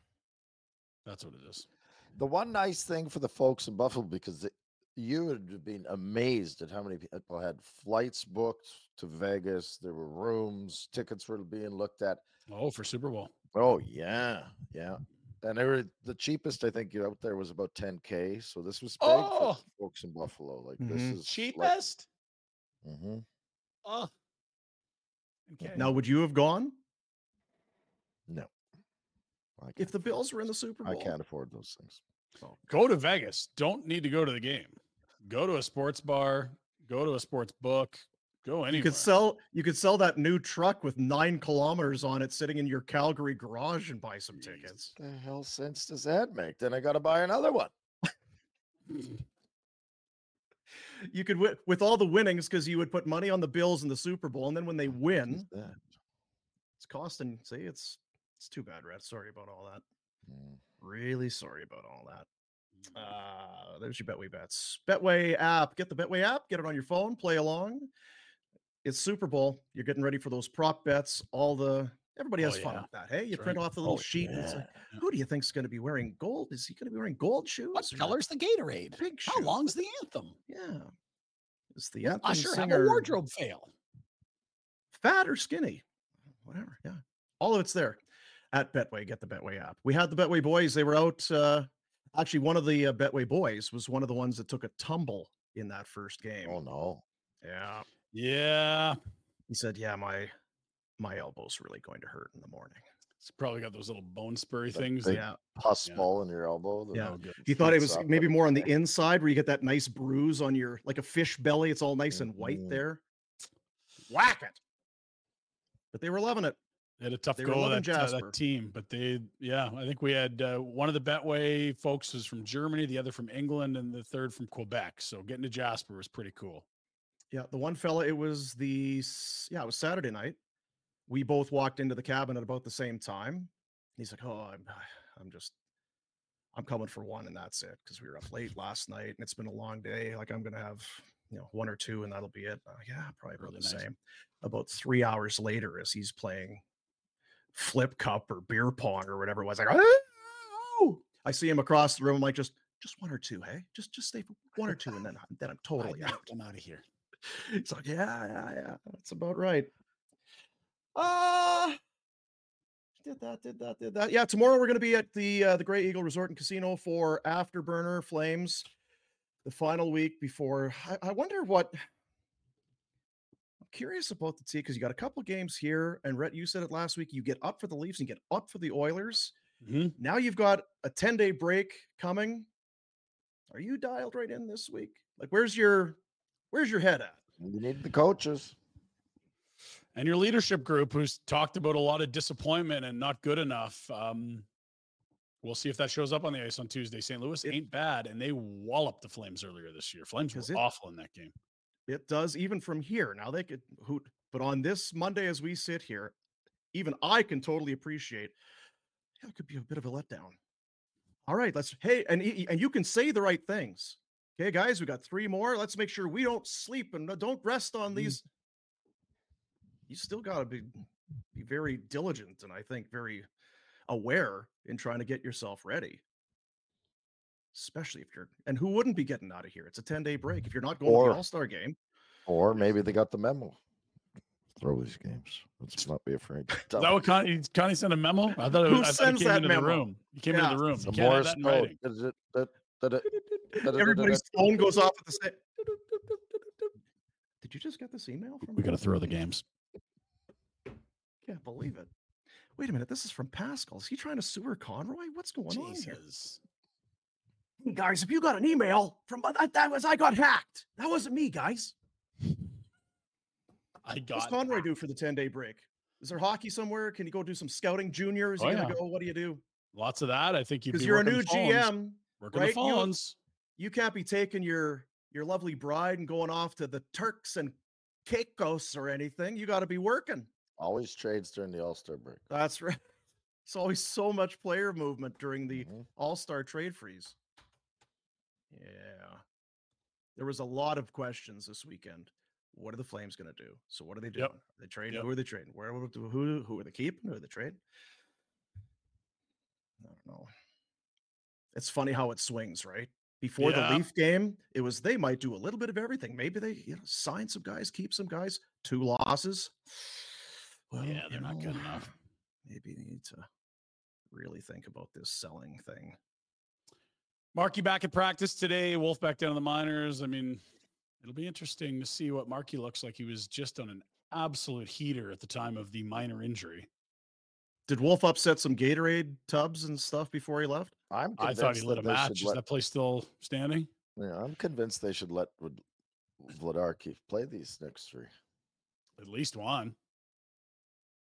That's what it is. The one nice thing for the folks in Buffalo, because it, you would have been amazed at how many people had flights booked to Vegas. There were rooms, tickets were being looked at. Oh, for Super Bowl. Oh yeah, yeah. And they were the cheapest I think out there was about 10k. So this was big Oh! for folks in Buffalo. Like this Mhm. is Cheapest? hmm Oh. Okay. now would you have gone No, I if the Bills were in the Super Bowl? I can't afford those things. go to Vegas. Don't need to go to the game. Go to a sports bar. Go to a sports book. Go anywhere. You could sell you could sell that new truck with nine kilometers on it sitting in your Calgary garage and buy some tickets. The hell sense does that make? Then I got to buy another one. You could win with all the winnings because you would put money on the Bills in the Super Bowl, and then when they win, that? it's costing. See, it's it's too bad, Red. Sorry about all that. Mm. Really sorry about all that. Uh, there's your Betway bets. Betway app. Get the Betway app. Get it on your phone. Play along. It's Super Bowl. You're getting ready for those prop bets. All the everybody Oh, has fun yeah. with that. Hey, you That's print right. off the little Oh, sheet. And it's like, who do you think's going to be wearing gold? Is he going to be wearing gold shoes? What color's the Gatorade? Pink How long's the anthem? Yeah. Is the anthem I sure have a wardrobe fail. fat or skinny? whatever. Yeah, all of it's there at Betway. Get the Betway app. We had the Betway boys. They were out. Uh, actually, one of the uh, Betway boys was one of the ones that took a tumble in that first game. Oh no! Yeah, Yeah. he said, "Yeah, my my elbow's really going to hurt in the morning." It's probably got those little bone spurry That things. big Yeah. pus Yeah. ball in your elbow. that Yeah. good. He thought it was maybe more on the inside where you get that nice bruise on your like a fish belly. It's all nice and white Mhm. there. Whack it. But they were loving it. They had a tough They were go loving that, uh, Jasper. that team, but they, yeah, I think we had uh, one of the Betway folks was from Germany, the other from England, and the third from Quebec. So getting to Jasper was pretty cool. Yeah, the one fella, it was the yeah, it was Saturday night. We both walked into the cabin at about the same time. He's like, "Oh, I'm ah, I'm just I'm coming for one and that's it because we were up late last night and it's been a long day. Like I'm gonna have you know one or two and that'll be it." I'm yeah, probably about Really the nice. same. About three hours later, as he's playing flip cup or beer pong or whatever it was, like, "Oh!" I see him across the room. I'm like, just just one or two, hey, just just stay for one or two, and then then I'm totally out. I'm out of here. It's like, yeah, yeah, yeah. That's about right. Uh did that, did that, did that. Yeah, tomorrow we're gonna be at the uh, the Grey Eagle Resort and Casino for Afterburner Flames, the final week before. I, I wonder what I'm curious about the team because you got a couple games here, and Rhett, you said it last week. You get up for the Leafs and get up for the Oilers. Mhm. Now you've got a 10 day break coming. Are you dialed right in this week? Like, where's your where's your head at? You need the coaches. And your leadership group, who's talked about a lot of disappointment and not good enough. Um, we'll see if that shows up on the ice on Tuesday. St. Louis ain't bad, and they walloped the Flames earlier this year. Flames were it- awful in that game. It does even from here. Now they could hoot, but on this Monday as we sit here, even I can totally appreciate. Yeah, it could be a bit of a letdown. All right, let's. Hey, and and you can say the right things. Okay, guys, we got three more. Let's make sure we don't sleep and don't rest on these. You still got to be be very diligent and I think very aware in trying to get yourself ready. Especially if you're, and who wouldn't be getting out of here? It's a 10 day break. If you're not going to the All Star game, Or maybe they got the memo. Throw these games. Let's not be afraid. Is that what Connie, Connie sent a memo? I thought it Who was, I sends he came that memo? the room. He came Yeah. into the room. It's You a can't have Morse code. writing. Is it- that- that it- that it- everybody's phone goes off at the same. Time. Did you just get this email from? We got to throw the games. Can't believe it. Wait a minute. This is from Pascal. Is he trying to sue her Conroy? What's going on here? Jesus. Hey, guys, if you got an email from that, that was I got hacked. That wasn't me, guys. I What's got Conroy do for the 10 day break? Is there hockey somewhere? Can you go do some scouting junior? Is he Oh, gonna yeah. go? What do you do? lots of that. I think you'd Because be you're a new phones. GM, Working right? the You- phones. You can't be taking your your lovely bride and going off to the Turks and Caicos or anything. You got to be working. Always trades during the All Star break. That's right. It's always so much player movement during the Mhm. All Star trade freeze. Yeah. There was a lot of questions this weekend. What are the Flames going to do? So what are they doing? Yep. Are they trading? Yep. Who are they trading? Where who who who are they keeping? Who are they trading? I don't know. It's funny how it swings, right? Before Yeah. the Leaf game, it was they might do a little bit of everything. Maybe they you know sign some guys, keep some guys. Two losses. Well, Yeah, they're not good enough. Maybe they need to really think about this selling thing. Marky back at practice today. Wolf back down in the minors. I mean, it'll be interesting to see what Marky looks like. He was just on an absolute heater at the time of the minor injury. Did Wolf upset some Gatorade tubs and stuff before he left? I'm I thought he lit a that they match. Is let- that place still standing? Yeah, I'm convinced they should let Vlad- Vladarki play these next three. At least one.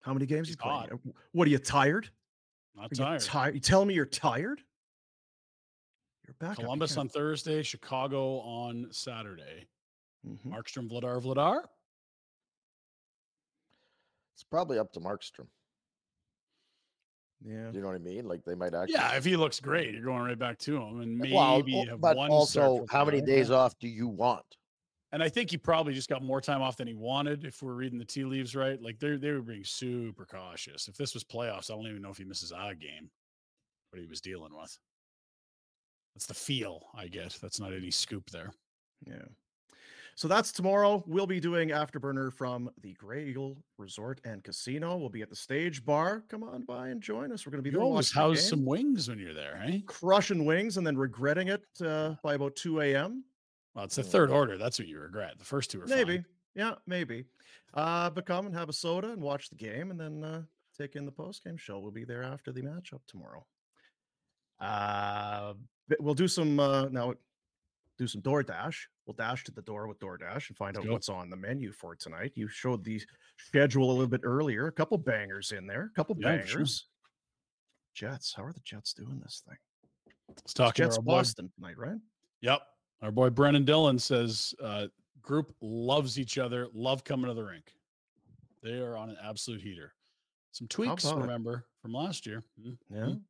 How many games He's you played? What are you tired? Not Are you tired. tired? You telling me you're tired? You're back. Columbus on Thursday, Chicago on Saturday. Mhm. Markstrom, Vladar, Vladar. It's probably up to Markstrom. Yeah. You know what I mean? Like they might actually. Yeah, if he looks great, you're going right back to him, and maybe well, o- have but one. also, how many days off do you want? And I think he probably just got more time off than he wanted. If we're reading the tea leaves right, like they they were being super cautious. If this was playoffs, I don't even know if he misses a game. What he was dealing with. That's the feel I get. That's not any scoop there. Yeah. So that's tomorrow. We'll be doing Afterburner from the Grey Eagle Resort and Casino. We'll be at the Stage Bar. Come on by and join us. We're going to be You there always house some wings when you're there, eh? crushing wings, and then regretting it uh, by about two a.m. Well, it's the third order. That's what you regret. The first two are fine. Maybe, yeah, maybe. Uh, but come and have a soda and watch the game, and then uh, take in the post game show. We'll be there after the matchup tomorrow. Uh, we'll do some uh, now. Do some DoorDash. We'll dash to the door with DoorDash and find out go. what's on the menu for tonight. You showed the schedule a little bit earlier. A couple bangers in there. A couple Yeah, sure. bangers. Jets. How are the Jets doing this thing? Let's talk Jets boy. Boston tonight, right? Yep. Our boy Brenden Dillon says uh, group loves each other, love coming to the rink. They are on an absolute heater. Some tweaks, remember, from last year. Mm, Yeah. mm.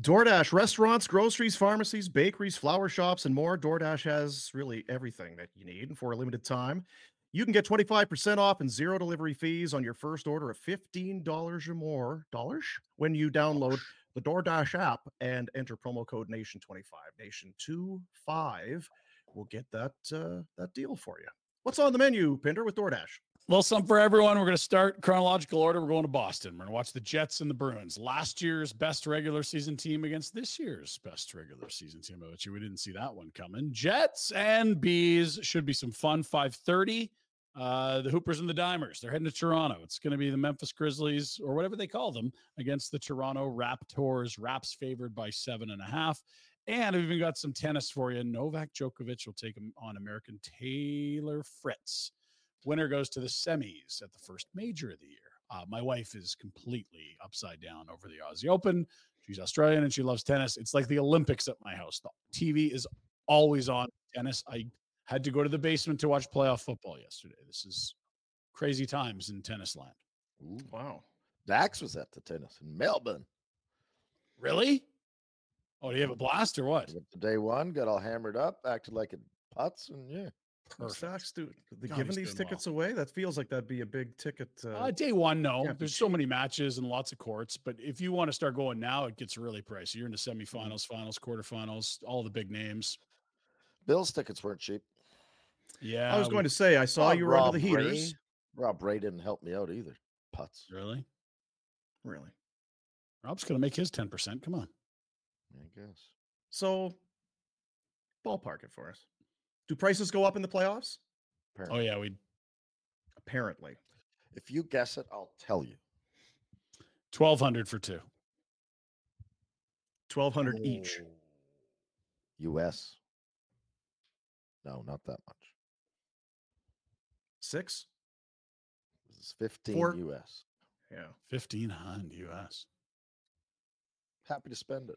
DoorDash, restaurants, groceries, pharmacies, bakeries, flower shops, and more. DoorDash has really everything that you need. And for a limited time, you can get 25% off and zero delivery fees on your first order of $15 or more dollars when you download the DoorDash app and enter promo code Nation25. Nation25 will get that uh, that deal for you. What's on the menu, Pinder, with DoorDash? Well, some for everyone. We're going to start chronological order. We're going to Boston. We're going to watch the Jets and the Bruins. Last year's best regular season team against this year's best regular season team. I bet you we didn't see that one coming. Jets and Bees should be some fun. Five thirty. Uh, the Hoopers and the Dimers. They're heading to Toronto. It's going to be the Memphis Grizzlies or whatever they call them against the Toronto Raptors. Raps favored by seven and a half. And I've even got some tennis for you. Novak Djokovic will take on American Taylor Fritz. Winner goes to the semis at the first major of the year. Uh, my wife is completely upside down over the Aussie Open. She's Australian and she loves tennis. It's like the Olympics at my house. The TV is always on tennis. I had to go to the basement to watch playoff football yesterday. This is crazy times in tennis land. Ooh. Wow. Dax was at the tennis in Melbourne. Really? Oh, do you have a blast or what? Went to day one, got all hammered up, acted like it putts, and yeah. Stacks, dude. The, God, giving these doing well. tickets away, that feels like that'd be a big ticket. Uh, Uh, day one, no. yeah, There's so many matches and lots of courts. But if you want to start going now, it gets really pricey. You're into semifinals, finals, quarterfinals, all the big names. Bill's tickets weren't cheap. Yeah. I was we- going to say, I saw Oh, you were under the Rob Ray- heaters. Rob Ray didn't help me out either. Putts. Really? Really? Rob's going to make his 10%. Come on. I guess. So, ballpark it for us. Do prices go up in the playoffs? Oh, yeah. We Apparently. If you guess it, I'll tell you. 1200 for two. 1200 each. Oh, US. No, not that much. Six? This is 15 Four. US. Yeah. 1500 US. Happy to spend it.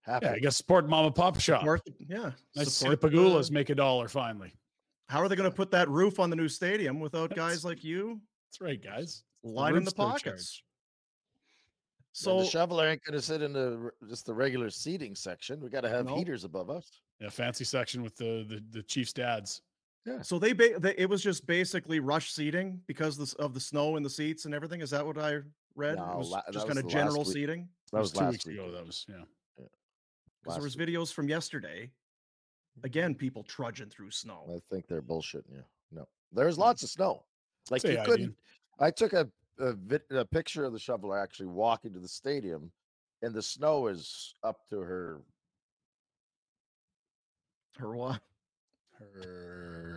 Happy. Yeah, I guess support mom and pop shop. Support yeah. Nice to see the support Pegulas make a dollar finally. How are they going to put that roof on the new stadium without That's- guys like you That's right, guys. It's the lining the pockets? So So, the shoveler ain't going to sit in the just the regular seating section. We got to have No. heaters above us. Yeah, fancy section with the the, the Chiefs dads. Yeah. so they, ba- they it was just basically rush seating because this, of the snow in the seats and everything. Is that what I read? No, it was la- just was kind of general week. seating. That was two last weeks week. ago. That was yeah. Because there was Last week. videos from yesterday. Again, mm-hmm. people trudging through snow. I think they're bullshitting you. No, there's mm. lots of snow. Like Say you couldn't. Dean. I took a a, vid, a picture of the shoveler actually walking to the stadium, and the snow is up to her Her what? Her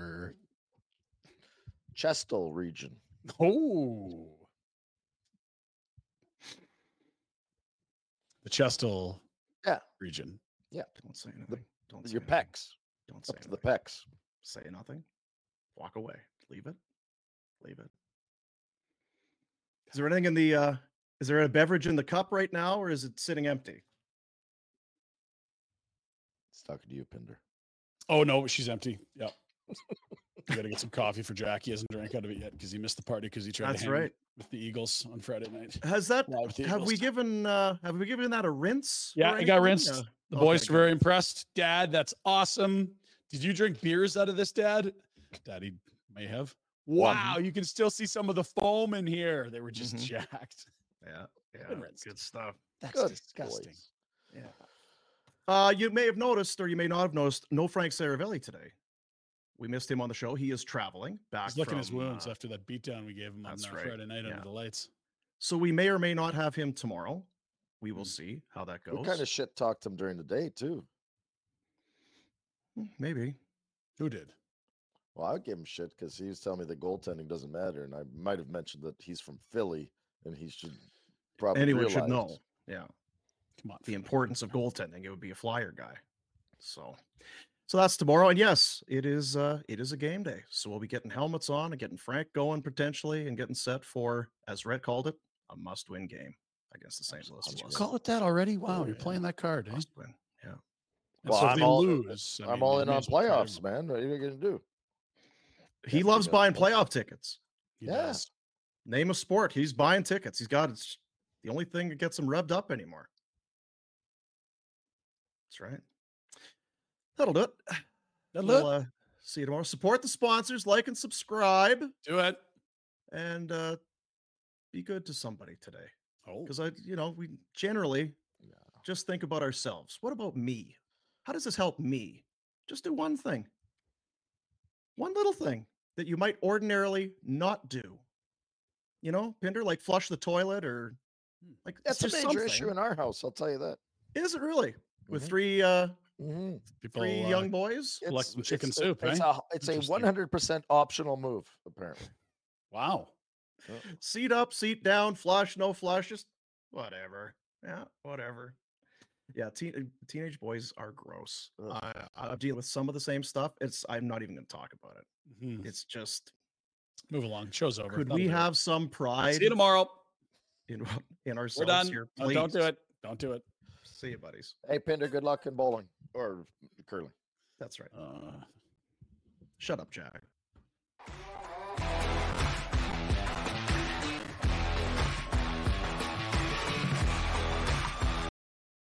chestal region. oh the Chestal Yeah. region. Yeah, Don't say anything. Don't say your anything. pecs Don't say up to the anything. pecs. Say nothing. Walk away. Leave it. Leave it. Is there anything in the uh is there a beverage in the cup right now or is it sitting empty? It's talking to you, Pinder. Oh no, she's empty. Yep. We got to get some coffee for Jack. He hasn't drank out of it yet because he missed the party because he tried That's to hang right. with the Eagles on Friday night. Has that Live with the have we given uh have we given that a rinse? Yeah, or I got rinsed. Uh, The okay, boys are good. very impressed. Dad, that's awesome. Did you drink beers out of this, Dad? Daddy may have. Wow, you can still see some of the foam in here. They were just Mhm. jacked. Yeah, yeah. Good stuff. That's Good disgusting. boys. Yeah. Uh, you may have noticed, or you may not have noticed, no Frank Seravalli today. We missed him on the show. He is traveling back. He's licking his wounds uh, after that beatdown we gave him on that's right, Friday night yeah. under the lights. So we may or may not have him tomorrow. We will see how that We goes. kind of shit talked him during the day too. Hmm, Maybe. Who did? Well, I would give him shit because he was telling me that goaltending doesn't matter, and I might have mentioned that he's from Philly and he should probably Anyone should know. Yeah. Come on. The importance of goaltending. It would be a flyer guy. So so that's tomorrow. And yes, it is uh it is a game day. So we'll be getting helmets on and getting Frank going potentially and getting set for, as Red called it, a must-win game against the St. Louis Did you Blues. call it that already? Wow, Oh, you're yeah. playing that card, eh? Must win. Yeah. And Well, so I'm they all, lose, I I'm mean, all in on as well try playoffs, to- man. What are you gonna do? He Have to loves go. buying playoff tickets. He Yeah. does. Name a sport. He's buying tickets. He's got it's the only thing that gets him revved up anymore. That's right. That'll do it. That'll We'll, do it. uh, see you tomorrow. Support the sponsors, like and subscribe, Do it. and uh, be good to somebody today. Oh, Because I, you know, we generally just think about ourselves. What about me? How does this help me? Just do one thing. One little thing that you might ordinarily not do. You know, Pinder, like flush the toilet or like That's a major issue in our house. I'll tell you that. Is it really? With Mhm. three uh Mm-hmm. people three uh, young boys? Like some chicken it's, soup, It's eh? a it's a one hundred percent optional move, apparently. Wow. seat up, seat down, flush, no flush, just whatever. Yeah, whatever. Yeah, teen, teenage boys are gross. Ugh. I, I'm dealing with some of the same stuff. It's I'm not even going to talk about it. Mhm. It's just Move along. Show's over. could That'll we do it. have some pride See you tomorrow. in in ourselves We're done. here? No, don't do it. Don't do it. See you, buddies. Hey, Pinder, good luck in bowling or curling. That's right. Uh, Shut up, Jack.